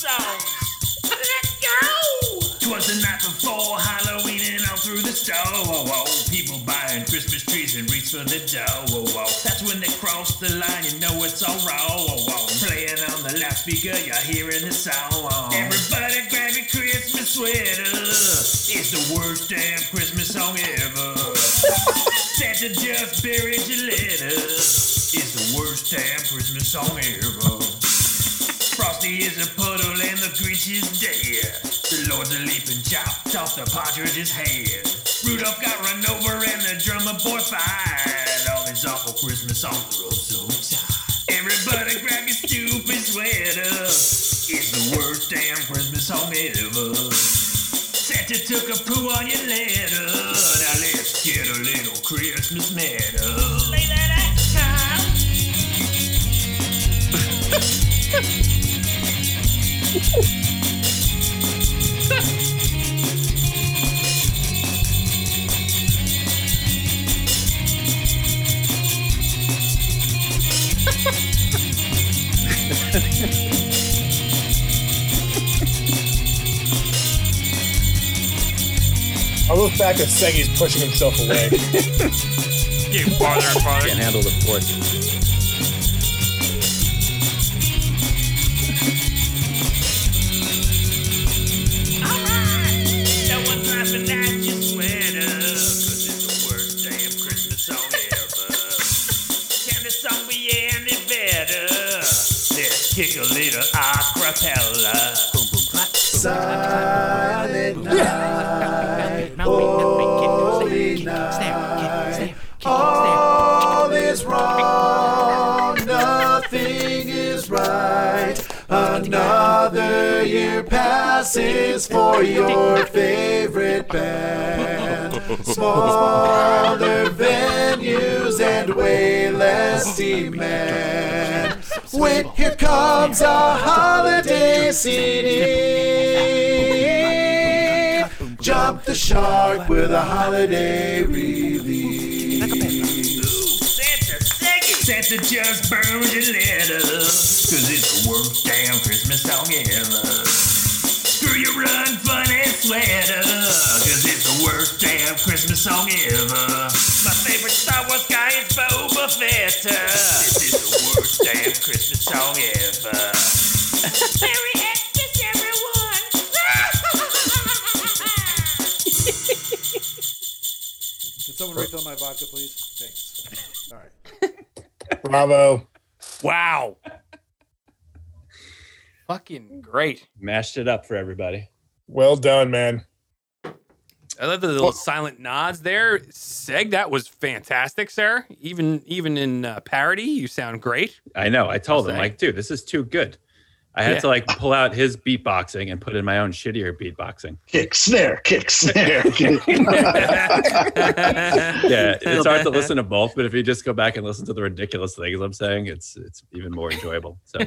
Songs. Let's go! Twas the night before Halloween and all through the store. People buying Christmas trees and reach for the dough. Whoa, whoa. That's when they cross the line, you know it's all wrong. Whoa, whoa. Playing on the loudspeaker, you're hearing the song. Everybody grab your Christmas sweater. It's the worst damn Christmas song ever. Santa just buried your letter. It's the worst damn Christmas song ever. Frosty is a puddle and the Grinch is dead. The Lord's a leaping chopped off the partridge's head. Rudolph got run over and the drummer boy fired. All these awful Christmas songs are all so tired. Everybody grab your stupid sweater. It's the worst damn Christmas song ever. Santa took a poo on your letter. Now let's get a little Christmas metal. I look back at Seggie's pushing himself away. [laughs] Getting farther and farther. Can't handle the force. Passes for your favorite band. Smaller venues and way less demand. Wait, here comes a holiday CD. Jump the shark with a holiday release. Santa, just burned your letter, 'cause it's the worst damn Christmas song ever. Sweater, 'cause it's the worst damn Christmas song ever. My favorite Star Wars guy is Boba Fett. This is the worst damn Christmas song ever. Merry Xmas, everyone. [laughs] Can someone refill my vodka, please? Thanks. All right. Bravo. Wow. Fucking great. Mashed it up for everybody. Well done, man. I love the little silent nods there. Seg, that was fantastic, sir. Even even in uh, parody, you sound great. I know. I told him, like, dude, this is too good. I had Yeah. to like pull out his beatboxing and put in my own shittier beatboxing. Kick, snare, kick, snare. [laughs] yeah, it's hard to listen to both, but if you just go back and listen to the ridiculous things I'm saying, it's it's even more enjoyable. So [laughs]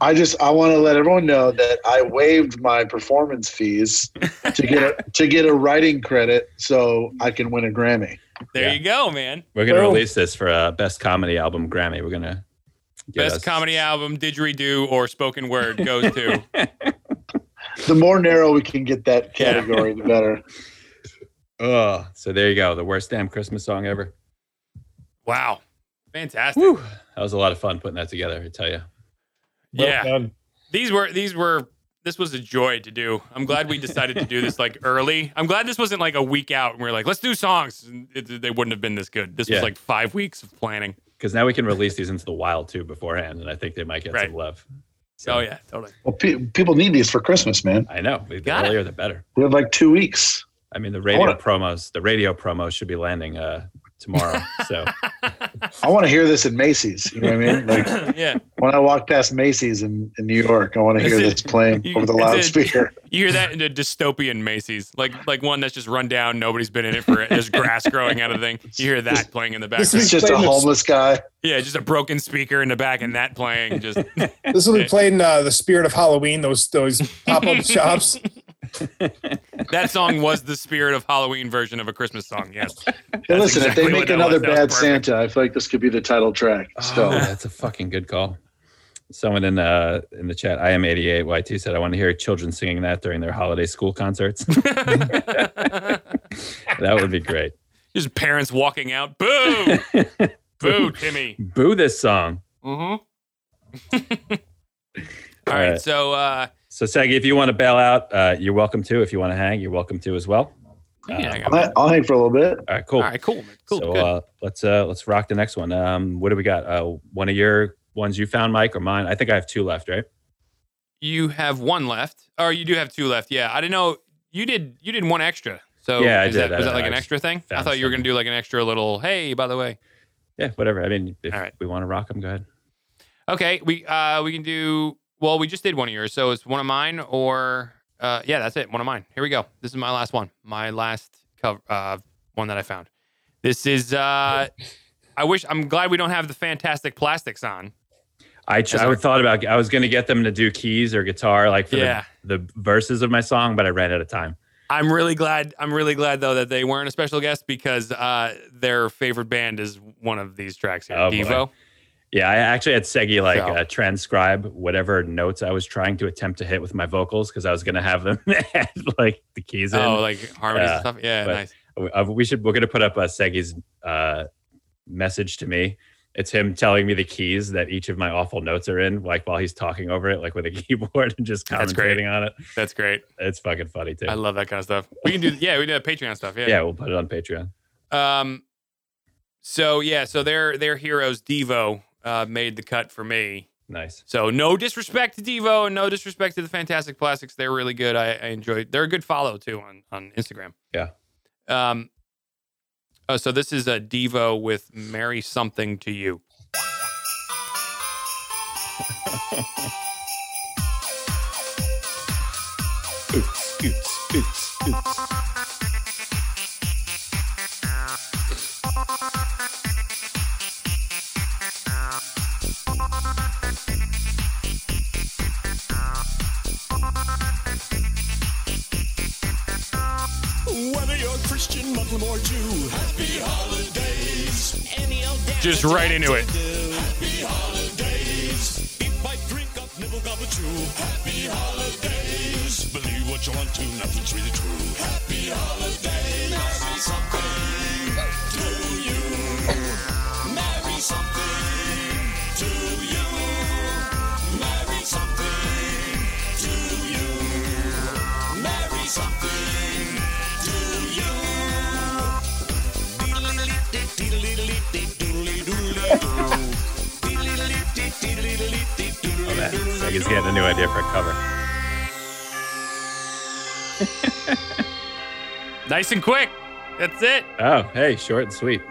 I just I want to let everyone know that I waived my performance fees to get a to get a writing credit so I can win a Grammy. There you go, man. we're gonna Boom. release this for a best comedy album Grammy. We're gonna Best us- comedy album, didgeridoo, or spoken word goes to. [laughs] The more narrow we can get that category, the better. [laughs] Oh, so there you go. The worst damn Christmas song ever. Wow. Fantastic. That was a lot of fun putting that together. I tell you. Yeah. These were these were this was a joy to do. I'm glad we decided to do this like [laughs] early. I'm glad this wasn't like a week out and we are like, let's do songs. And it, they wouldn't have been this good. This Yeah. was like five weeks of planning. Because now we can release these into the wild too beforehand, and I think they might get some love. Oh yeah, totally. Well, pe- people need these for Christmas, man. I know. The Got it. earlier, the better. We have like two weeks. I mean, the radio wanna- promos, the radio promos should be landing uh, tomorrow. So [laughs] I want to hear this in Macy's. You know what I mean? Like [laughs] yeah. when I walk past Macy's in, in New York, I want to hear it- this playing You- over the is it- loudspeaker. [laughs] You hear that in a dystopian Macy's, like like one that's just run down. Nobody's been in it for it. there's grass growing out of the thing. You hear that playing in the back. This background. is just a homeless guy. Yeah, just a broken speaker in the back and that playing. Just This will be playing uh, the spirit of Halloween. Those those pop up shops. [laughs] that song was the spirit of Halloween version of a Christmas song. Yes. Hey, listen, exactly if they make another was. Bad. Santa, I feel like this could be the title track. So Oh, that's a fucking good call. Someone in the in the chat, I am 88 YT said, I want to hear children singing that during their holiday school concerts. [laughs] [laughs] that would be great. His parents walking out. Boo! Boo, Timmy. Boo this song. Mm-hmm. All right, so uh So Saggy, if you want to bail out, uh, you're welcome to. If you want to hang, you're welcome to as well. Yeah, I'll, I'll hang for a little bit. All right, cool. All right, cool. Cool. so good. uh, let's uh, let's rock the next one. Um, what do we got? Uh, one of your ones you found, Mike, or mine? I think I have two left, right? you have one left, or you do have two left. Yeah, I didn't know you did. You did one extra. So Yeah, I is did. That, was I- that like I an extra thing? I found thought you were gonna do like an extra little. Hey, by the way. Yeah, whatever. I mean, if All right. we want to rock them, go ahead. Okay, we uh we can do. Well, we just did one of yours, so it's one of mine, or uh yeah, that's it. One of mine. Here we go. This is my last one. My last cover. Uh, one that I found. This is. uh I wish. I'm glad we don't have the fantastic plastics on. I ch- I thought about I was going to get them to do keys or guitar like for Yeah. the, the verses of my song, but I ran out of time. I'm really glad. I'm really glad though that they weren't a special guest because uh, their favorite band is one of these tracks here, Oh, boy. Yeah, I actually had Seggie like So- uh, transcribe whatever notes I was trying to attempt to hit with my vocals because I was going to have them [laughs] add, like the keys in. Oh, like harmonies and Uh, stuff. Yeah, nice. uh, we should. We're going to put up uh, Seggie's uh, message to me. It's him telling me the keys that each of my awful notes are in, like while he's talking over it, like with a [laughs] keyboard and just commentating on it. That's great. It's fucking funny too. I love that kind of stuff. We can do. Yeah, we do that Patreon stuff. Yeah. yeah, we'll put it on Patreon. Um. So yeah, so their their heroes Devo uh, made the cut for me. Nice. So no disrespect to Devo and no disrespect to the Fantastic Plastics. They're really good. I, I enjoyed. They're a good follow too on on Instagram. Yeah. Um. Oh, so this is a Devo with "Merry Something to You." Oops, oops, oops, oops. Christian, Muslim, or Jew, happy holidays. Any old Just right into it. Happy holidays. Eat, bite, drink up, nibble, gobble, chew. Happy holidays. Believe what you want to, nothing's really true. Happy holidays. Merry something to you. Man. Seggie's getting a new idea for a cover. [laughs] Nice and quick. That's it. Oh, hey, short and sweet.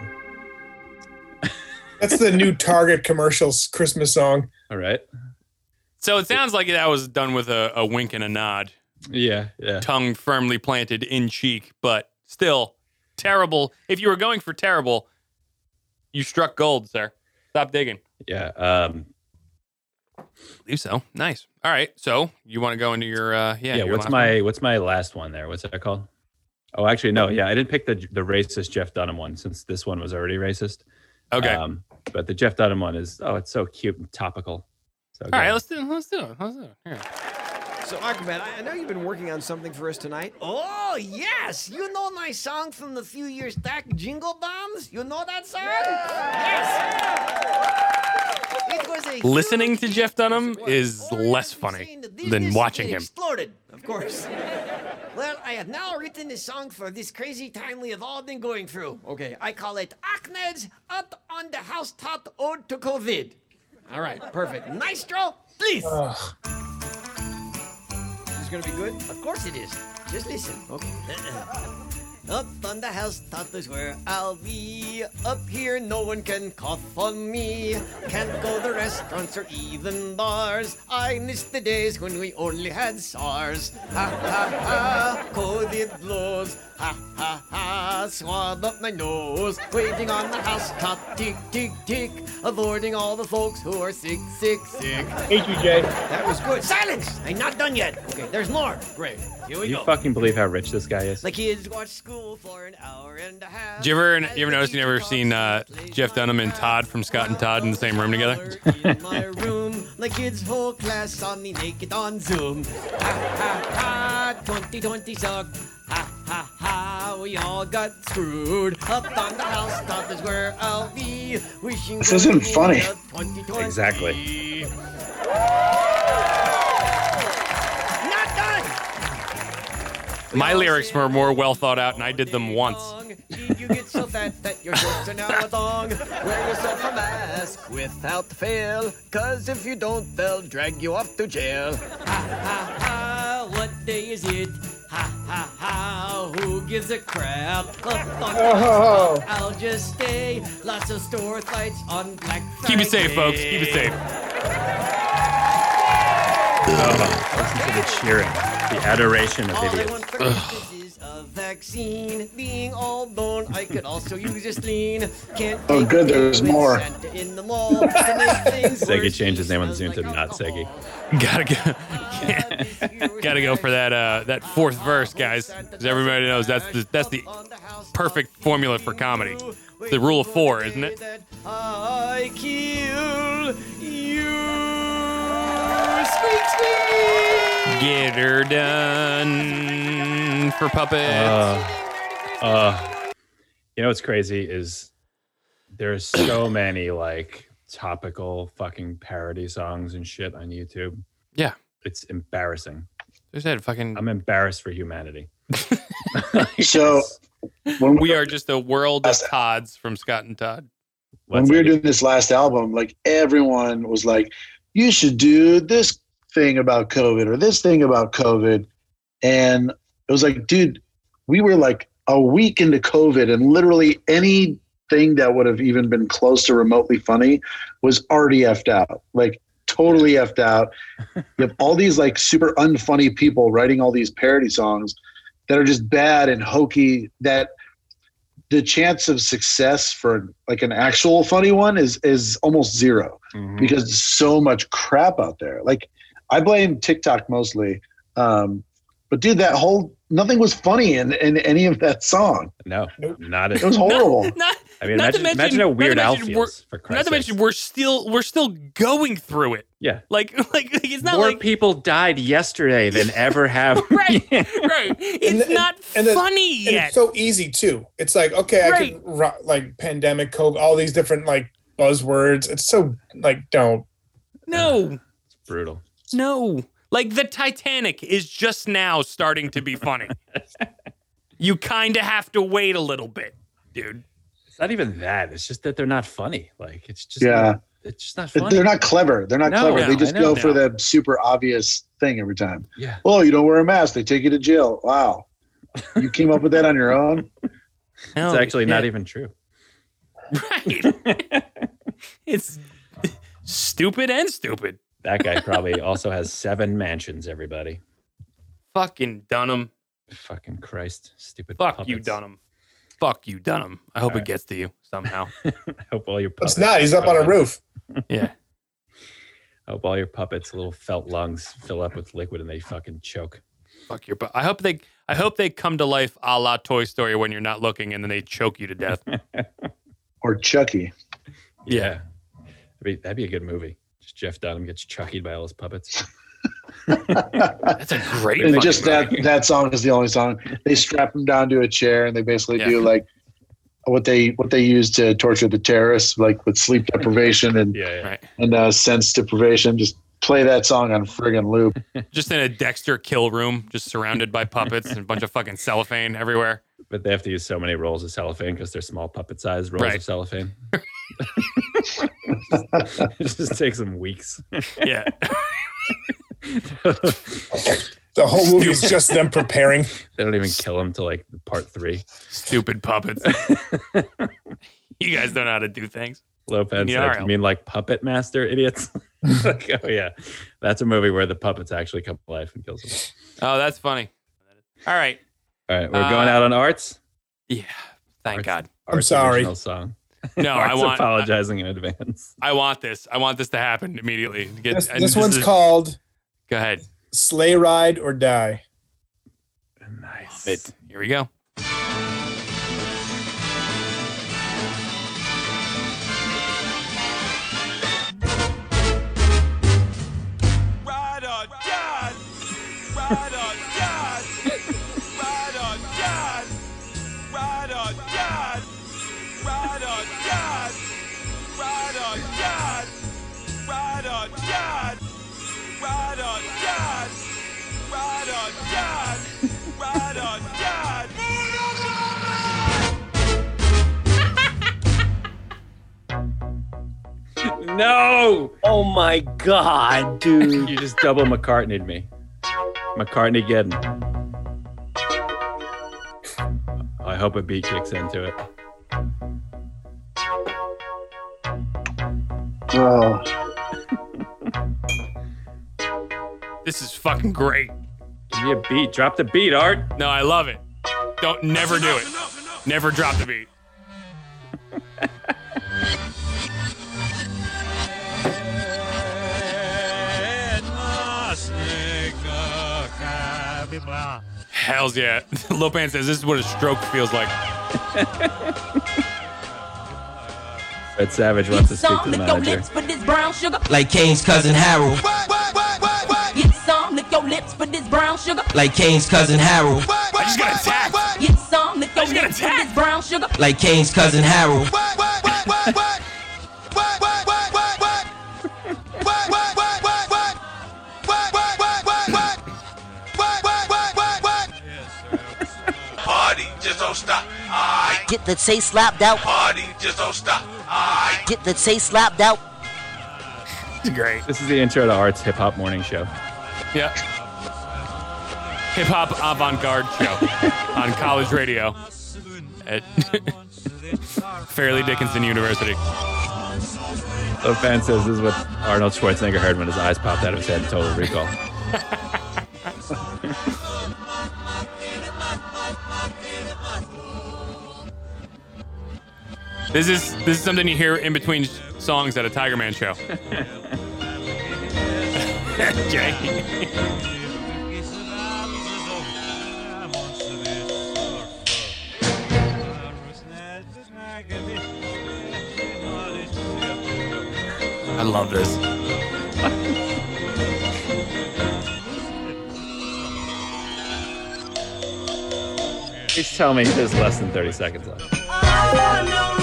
That's the new Target commercials Christmas song. All right. So it sounds like that was done with a, a wink and a nod. Yeah, yeah. Tongue firmly planted in cheek, but still terrible. If you were going for terrible, you struck gold, sir. Stop digging. Yeah. Um, I believe so. Nice. All right. So you want to go into your uh yeah, yeah. your what's my one? what's my last one there? What's that called? Oh, actually, no. Yeah, I didn't pick the the racist Jeff Dunham one since this one was already racist. Okay. Um, but the Jeff Dunham one is oh, it's so cute and topical. So All right, let's do it. Let's do it. Let's do it. Here. So, Achmed, I I know you've been working on something for us tonight. Oh, yes! You know my song from the few years back, Jingle Bombs? You know that song? Yes! It was a Listening to Jeff Dunham is less funny than watching him. exploded, of course. well, I have now written this song for this crazy time we have all been going through. Okay, I call it Achmed's Up on the Housetop Ode to COVID. All right, perfect. Maestro, please. Is this gonna be good? Of course it is. Just listen. Okay. Up on the housetop is where I'll be. Up here, no one can cough on me. Can't go to restaurants or even bars. I miss the days when we only had SARS. Ha ha ha, COVID blows. Ha ha ha, swab up my nose. Waiting on the housetop, tick tick tick. Avoiding all the folks who are sick, sick, sick. Thank you, Jay. That was good. Silence! I'm not done yet. Okay, there's more. Great. Here we you go. fucking believe how rich this guy is? The kids watch school for an hour and a half. Did you ever you ever notice you never seen uh, Jeff Dunham and Todd from Scott and Todd in the same room together? [laughs] in my. The kids' whole class saw me naked on Zoom. Ha ha ha, 2020 sucked. Ha ha ha, we all got screwed. Up on the housetop is where I'll be. Wishing This isn't funny. Exactly. Not done. My lyrics were more well thought out, and I did them once. Your jokes are now a thong? Wear yourself a mask without fail. Cause if you don't, they'll drag you off to jail. Ha ha ha, what day is it? Ha ha ha, who gives a crap? Up on Oh. I'll just stay. Lots of store fights on Black Friday. Keep it safe, folks. Keep it safe. Oh, listen to the cheering, the adoration of All I idiots. Want for Christmas is a vaccine. Being all bone, I could also use a spleen. Can't Oh, take good, there's more. Santa in the mall. [laughs] To Seggie changed his name on the Zoom to not Seggie. [laughs] Gotta go. [laughs] Gotta go for that uh, that fourth verse, guys, because everybody knows that's the that's the perfect formula for comedy. It's the rule of four, isn't it? I kill you. Squeak, squeak. Get her done for puppets. Uh, uh, you know what's crazy is there's so [coughs] many like topical fucking parody songs and shit on YouTube. Yeah. It's embarrassing. There's that fucking. I'm embarrassed for humanity. [laughs] So when we are just a world of Todds from Scott and Todd. when we were doing this last album, like everyone was like, "You should do this thing about COVID or this thing about COVID," and it was like, dude, we were like a week into COVID, and literally anything that would have even been close to remotely funny was already effed out, like totally effed out. you have all these like super unfunny people writing all these parody songs that are just bad and hokey that the chance of success for like an actual funny one is is almost 0 because so much crap out there. Like I blame TikTok mostly, um, but dude, that whole nothing was funny in in any of that song. No, not at It was horrible. [laughs] Not, I mean, not to imagine, mention, imagine how Weird Al mention we're- feels. For Not to sake. mention, we're still we're still going through it. Yeah. Like [laughs] like, like it's not More like people died yesterday than ever [laughs] have. right right. It's not and then- funny and yet. it's so easy too. It's like okay, I Right. can ro- like pandemic, COVID, all these different like buzzwords. It's so like don't. no, It's Brutal. no. Like the Titanic is just now starting to be funny. [laughs] you kind of have to wait a little bit, dude. It's not even that. It's just that they're not funny. Like it's just Yeah. not, it's just not funny. They're not clever. They're not No, clever. no, they just know. go for the super obvious thing every time. Yeah. Oh, you don't wear a mask. They take you to jail. Wow. You came up with that on your own? [laughs] It's actually not even true. Right. [laughs] It's stupid and stupid. That guy probably also has seven mansions. Everybody. Fucking Dunham. Fucking Christ, stupid. Fuck you, puppets. Dunham. Fuck you, Dunham. I hope All it right. gets to you somehow. [laughs] I hope all your puppets. It's not. He's up on a [laughs] roof. yeah. I hope all your puppets' little felt lungs fill up with liquid and they fucking choke. Fuck your. Bu- I hope they. I hope they come to life a la Toy Story when you're not looking, and then they choke you to death. [laughs] Or Chucky. Yeah, that'd be, that'd be a good movie. Just Jeff Dunham gets chuckied by all his puppets. [laughs] That's a great. And just that movie. that song is the only song. They strap him down to a chair and they basically do like what they what they use to torture the terrorists, like with sleep deprivation and Yeah, yeah. Right. and uh, sense deprivation. Just play that song on friggin' loop. [laughs] Just in a Dexter kill room, just surrounded by puppets and a bunch of fucking cellophane everywhere. But they have to use so many rolls of cellophane because they're small puppet sized rolls Right. of cellophane. [laughs] [laughs] it just takes them weeks. Yeah. The whole movie is just them preparing. They don't even kill him till like part three. Stupid puppets. you guys don't know how to do things. Lopez Yeah, said, "You mean like Puppet Master, idiots?" [laughs] like, oh yeah, that's a movie where the puppets actually come to life and kills them. Oh, that's funny. All right. All right, we're going Uh, out on arts. Yeah. Thank God. I'm sorry. Song. [laughs] No, I Art's want. apologizing in advance. I want this. I want this to happen immediately. Get, This, and this one's is- called Go ahead. "Sleigh Ride or Die." Nice. It. Here we go. No. Oh my god, dude. You just double McCartney'd me. McCartney again. I hope a beat kicks into it. Oh, [laughs] This is fucking great. Give me a beat. Drop the beat, Art. No, I love it. Don't never do it. Never drop the beat. Hells yeah. [laughs] Lopan says this is what a stroke feels like. [laughs] Fred Savage wants to speak to the manager. for this brown sugar. Like Kane's cousin Harold. Get some, lick your lips for this brown sugar. Like Kane's cousin Harold. I just got attacked. Get some, lick your lips for this brown sugar. Like Kane's cousin Harold. Don't stop. I Get the taste slapped out. party just don't stop. I Get the taste slapped out. It's great. This is the intro to Art's hip hop morning show. Yeah. Hip hop avant garde show [laughs] on college radio at [laughs] Fairleigh Dickinson University. Lopan says this is what Arnold Schwarzenegger heard when his eyes popped out of his head in Total Recall. [laughs] This is this is something you hear in between songs at a Tiger Man show. Jay. [laughs] I love this. Please tell me there's less than 30 seconds left.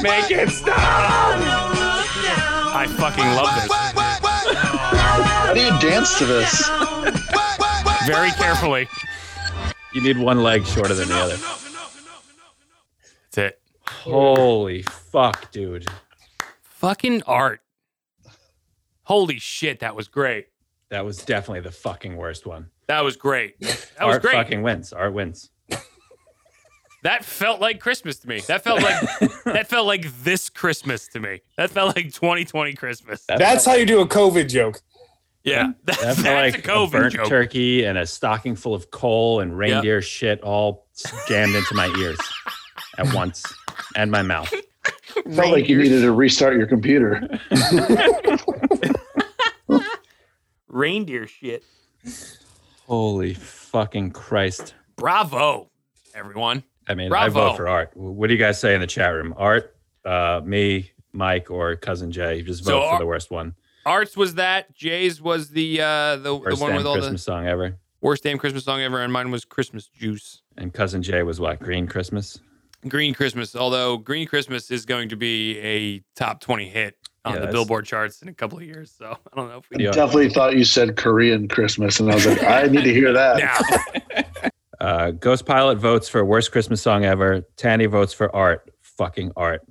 Make it stop! I fucking love this. how do you dance to this? Very carefully. You need one leg shorter than the other. That's it. Holy fuck, dude. Fucking art. Holy shit, that was great. That was definitely the fucking worst one. That was great. [laughs] That was Art great. fucking wins. Art wins. That felt like Christmas to me. That felt like [laughs] that felt like this Christmas to me. That felt like 2020 Christmas. That's how you do a COVID joke. yeah, [laughs] that, That that's like a a, burnt joke. turkey and a stocking full of coal and reindeer shit all jammed into my ears at once and my mouth. Felt like you needed to restart your computer. [laughs] Reindeer shit. Holy fucking Christ. Bravo, everyone. I mean, I vote for Art. What do you guys say in the chat room? Art, uh, me, Mike, or cousin Jay? Just vote So for Ar- the worst one. Arts was that. Jay's was the uh the, the Worst one damn with all Christmas the song ever. worst damn Christmas song ever, and mine was Christmas Juice. And cousin Jay was what? Green Christmas. Green Christmas. Although Green Christmas is going to be a top 20 hit on Yeah, the Billboard charts in a couple of years. So I don't know if we Yeah. Definitely thought you said Korean Christmas, and I was like, I need to hear that. [laughs] now. [laughs] Uh, Ghost Pilot votes for worst Christmas song ever. Tanny votes for Art. Fucking Art.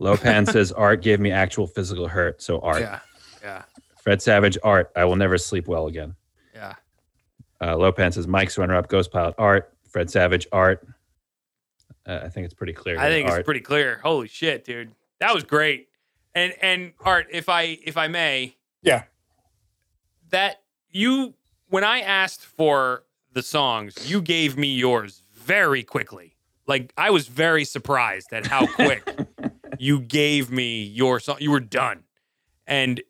Lopan [laughs] says Art gave me actual physical hurt. So Art. Yeah. Yeah. Fred Savage Art. I will never sleep well again. Yeah. Uh, Lopan says Mike's runner up. Ghost Pilot Art. Fred Savage Art. Uh, I think it's pretty clear. I think Art. it's pretty clear. Holy shit, dude. That was great. And and Art, if I if I may, Yeah. that you when I asked for the songs, you gave me yours very quickly. Like I was very surprised at how [laughs] quick you gave me your song. You were done. And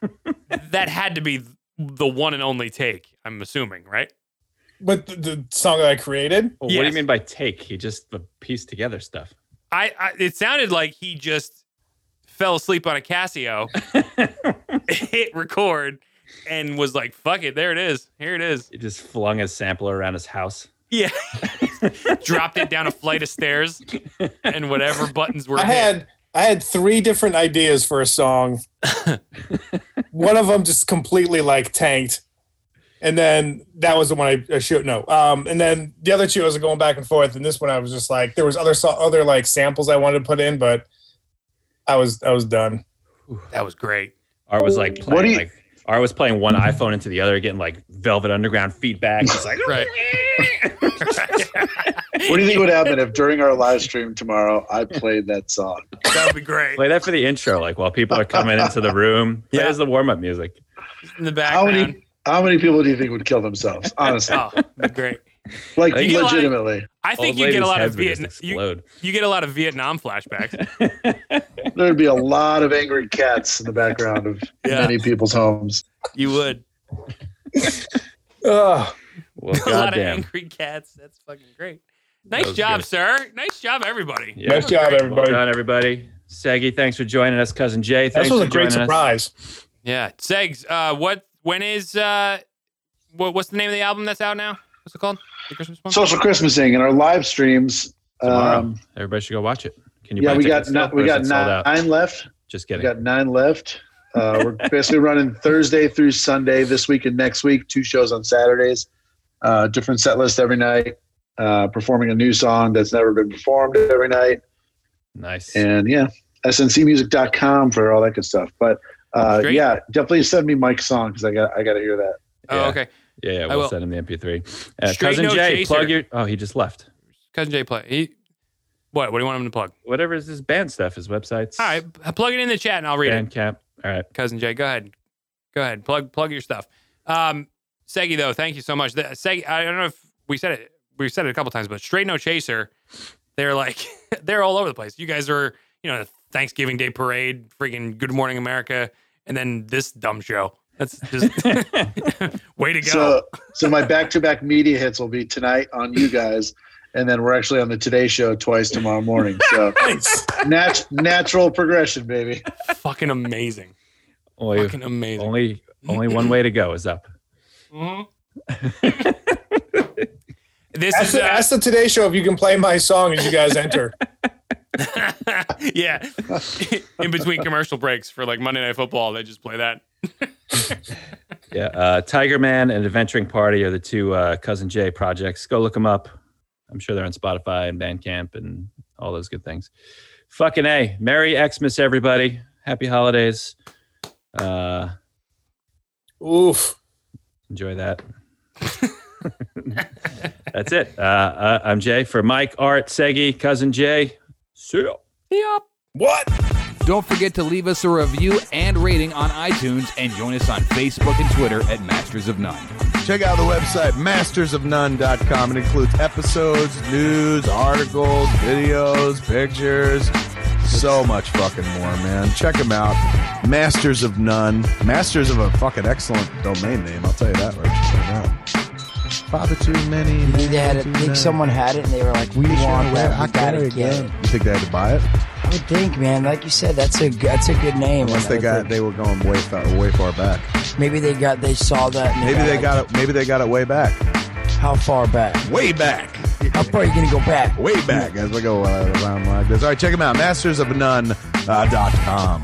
[laughs] that had to be the one and only take, I'm assuming, right? But the, the song that I created, Well, What do you mean by take? He just pieced together stuff. I, I it sounded like he just fell asleep on a Casio, [laughs] hit record, and was like, "Fuck it, there it is, here it is." He just flung his sampler around his house. Yeah, [laughs] dropped it down a flight of stairs, and whatever buttons were I hit. had I had three different ideas for a song. [laughs] One of them just completely like tanked. And then that was the one I, I shoot. No. Um, and then the other two I was going back and forth. And this one I was just like, there was other so- other like samples I wanted to put in, but I was I was done. That was great. Art was like playing What do you- like Art was playing one iPhone into the other, getting like Velvet Underground feedback. It's like right. [laughs] What do you think would happen if during our live stream tomorrow I played that song? That would be great. play that for the intro, like while people are coming into the room. Yeah. as the warm up music. In the How background. many how many people do you think would kill themselves? [laughs] Honestly, Oh, great. like You get of- legitimately. I think Old you get a lot of heads would just Vietnam. You, you get a lot of Vietnam flashbacks. [laughs] There'd be a lot of angry cats in the background of Yeah. many people's homes. You would. oh, Well, a lot of angry cats. That's fucking great. Nice job, good. sir. Nice job, everybody. Yeah. Nice job, Well everybody. done, everybody. Seggie, thanks for joining us. Cousin Jay, thanks This was for a great joining us. surprise. Yeah. Segs, uh, what, when is, uh, what, what's the name of the album that's out now? What's it called? The Christmas one? Social Christmasing and our live streams. Tomorrow. Um, Everybody should go watch it. Can you yeah, buy we got tickets still, ni- we got it nine left. Just kidding. We got nine left. Uh, we're [laughs] basically running Thursday through Sunday this week and next week. Two shows on Saturdays. Uh, different set list every night. Uh, performing a new song that's never been performed every night. Nice. And yeah, sncmusic.com for all that good stuff. But uh, yeah, definitely send me Mike's song because I got I got to hear that. Oh, Yeah. okay. Yeah, yeah, we'll send him the MP3. Uh, Cousin No Jay, Chaser. plug your. Oh, he just left. Cousin Jay play. He, what? What do you want him to plug? Whatever is his band stuff, his websites. All right. Plug it in the chat and I'll read it. Bandcamp. All right. Cousin Jay, go ahead. Go ahead. Plug plug your stuff. Um, Seggie though, thank you so much. The, Seggie, I don't know if we said it. We said it a couple times, but Straight No Chaser, they're like [laughs] they're all over the place. You guys are, you know, Thanksgiving Day parade, freaking Good Morning America, and then this dumb show. That's just [laughs] [laughs] way to go. So so my back to back media hits will be tonight on you guys. And then we're actually on the Today Show twice tomorrow morning. So [laughs] nat- natural progression, baby. Fucking amazing. Only, Fucking amazing. only, only one way to go is up. This Ask is uh, ask the Today Show if you can play my song as you guys enter. [laughs] yeah. [laughs] In between commercial breaks for like Monday Night Football, they just play that. [laughs] Yeah, uh, Tiger Man and Adventuring Party are the two uh, Cousin Jay projects. Go look them up. I'm sure they're on Spotify and Bandcamp and all those good things. Fucking a, Merry Xmas, everybody. Happy holidays. Uh, Oof. enjoy that. That's it. Uh, uh, I'm Jay for Mike, Art, Seggie, Cousin Jay. See ya. Yep. What? Don't forget to leave us a review and rating on iTunes and join us on Facebook and Twitter at Masters of None. Check out the website mastersofnone.com. It includes episodes, news, articles, videos, pictures, so much fucking more, man. Check them out. Masters of None. Masters of a fucking excellent domain name. I'll tell you that right now. Father too many. You think they had it, think many. someone had it and they were like, we Sure, want that, I we gotta get it. it. You think they had to buy it? I would think, man, like you said, that's a that's a good name. Unless they got think they were going way far, way far back. maybe they got they saw that. And Maybe they like, got it. Maybe they got it way back. How far back? Way back. How far are you gonna go back? Way back as we go around like this. All right, check them out. Mastersofnone.com. Uh, dot com.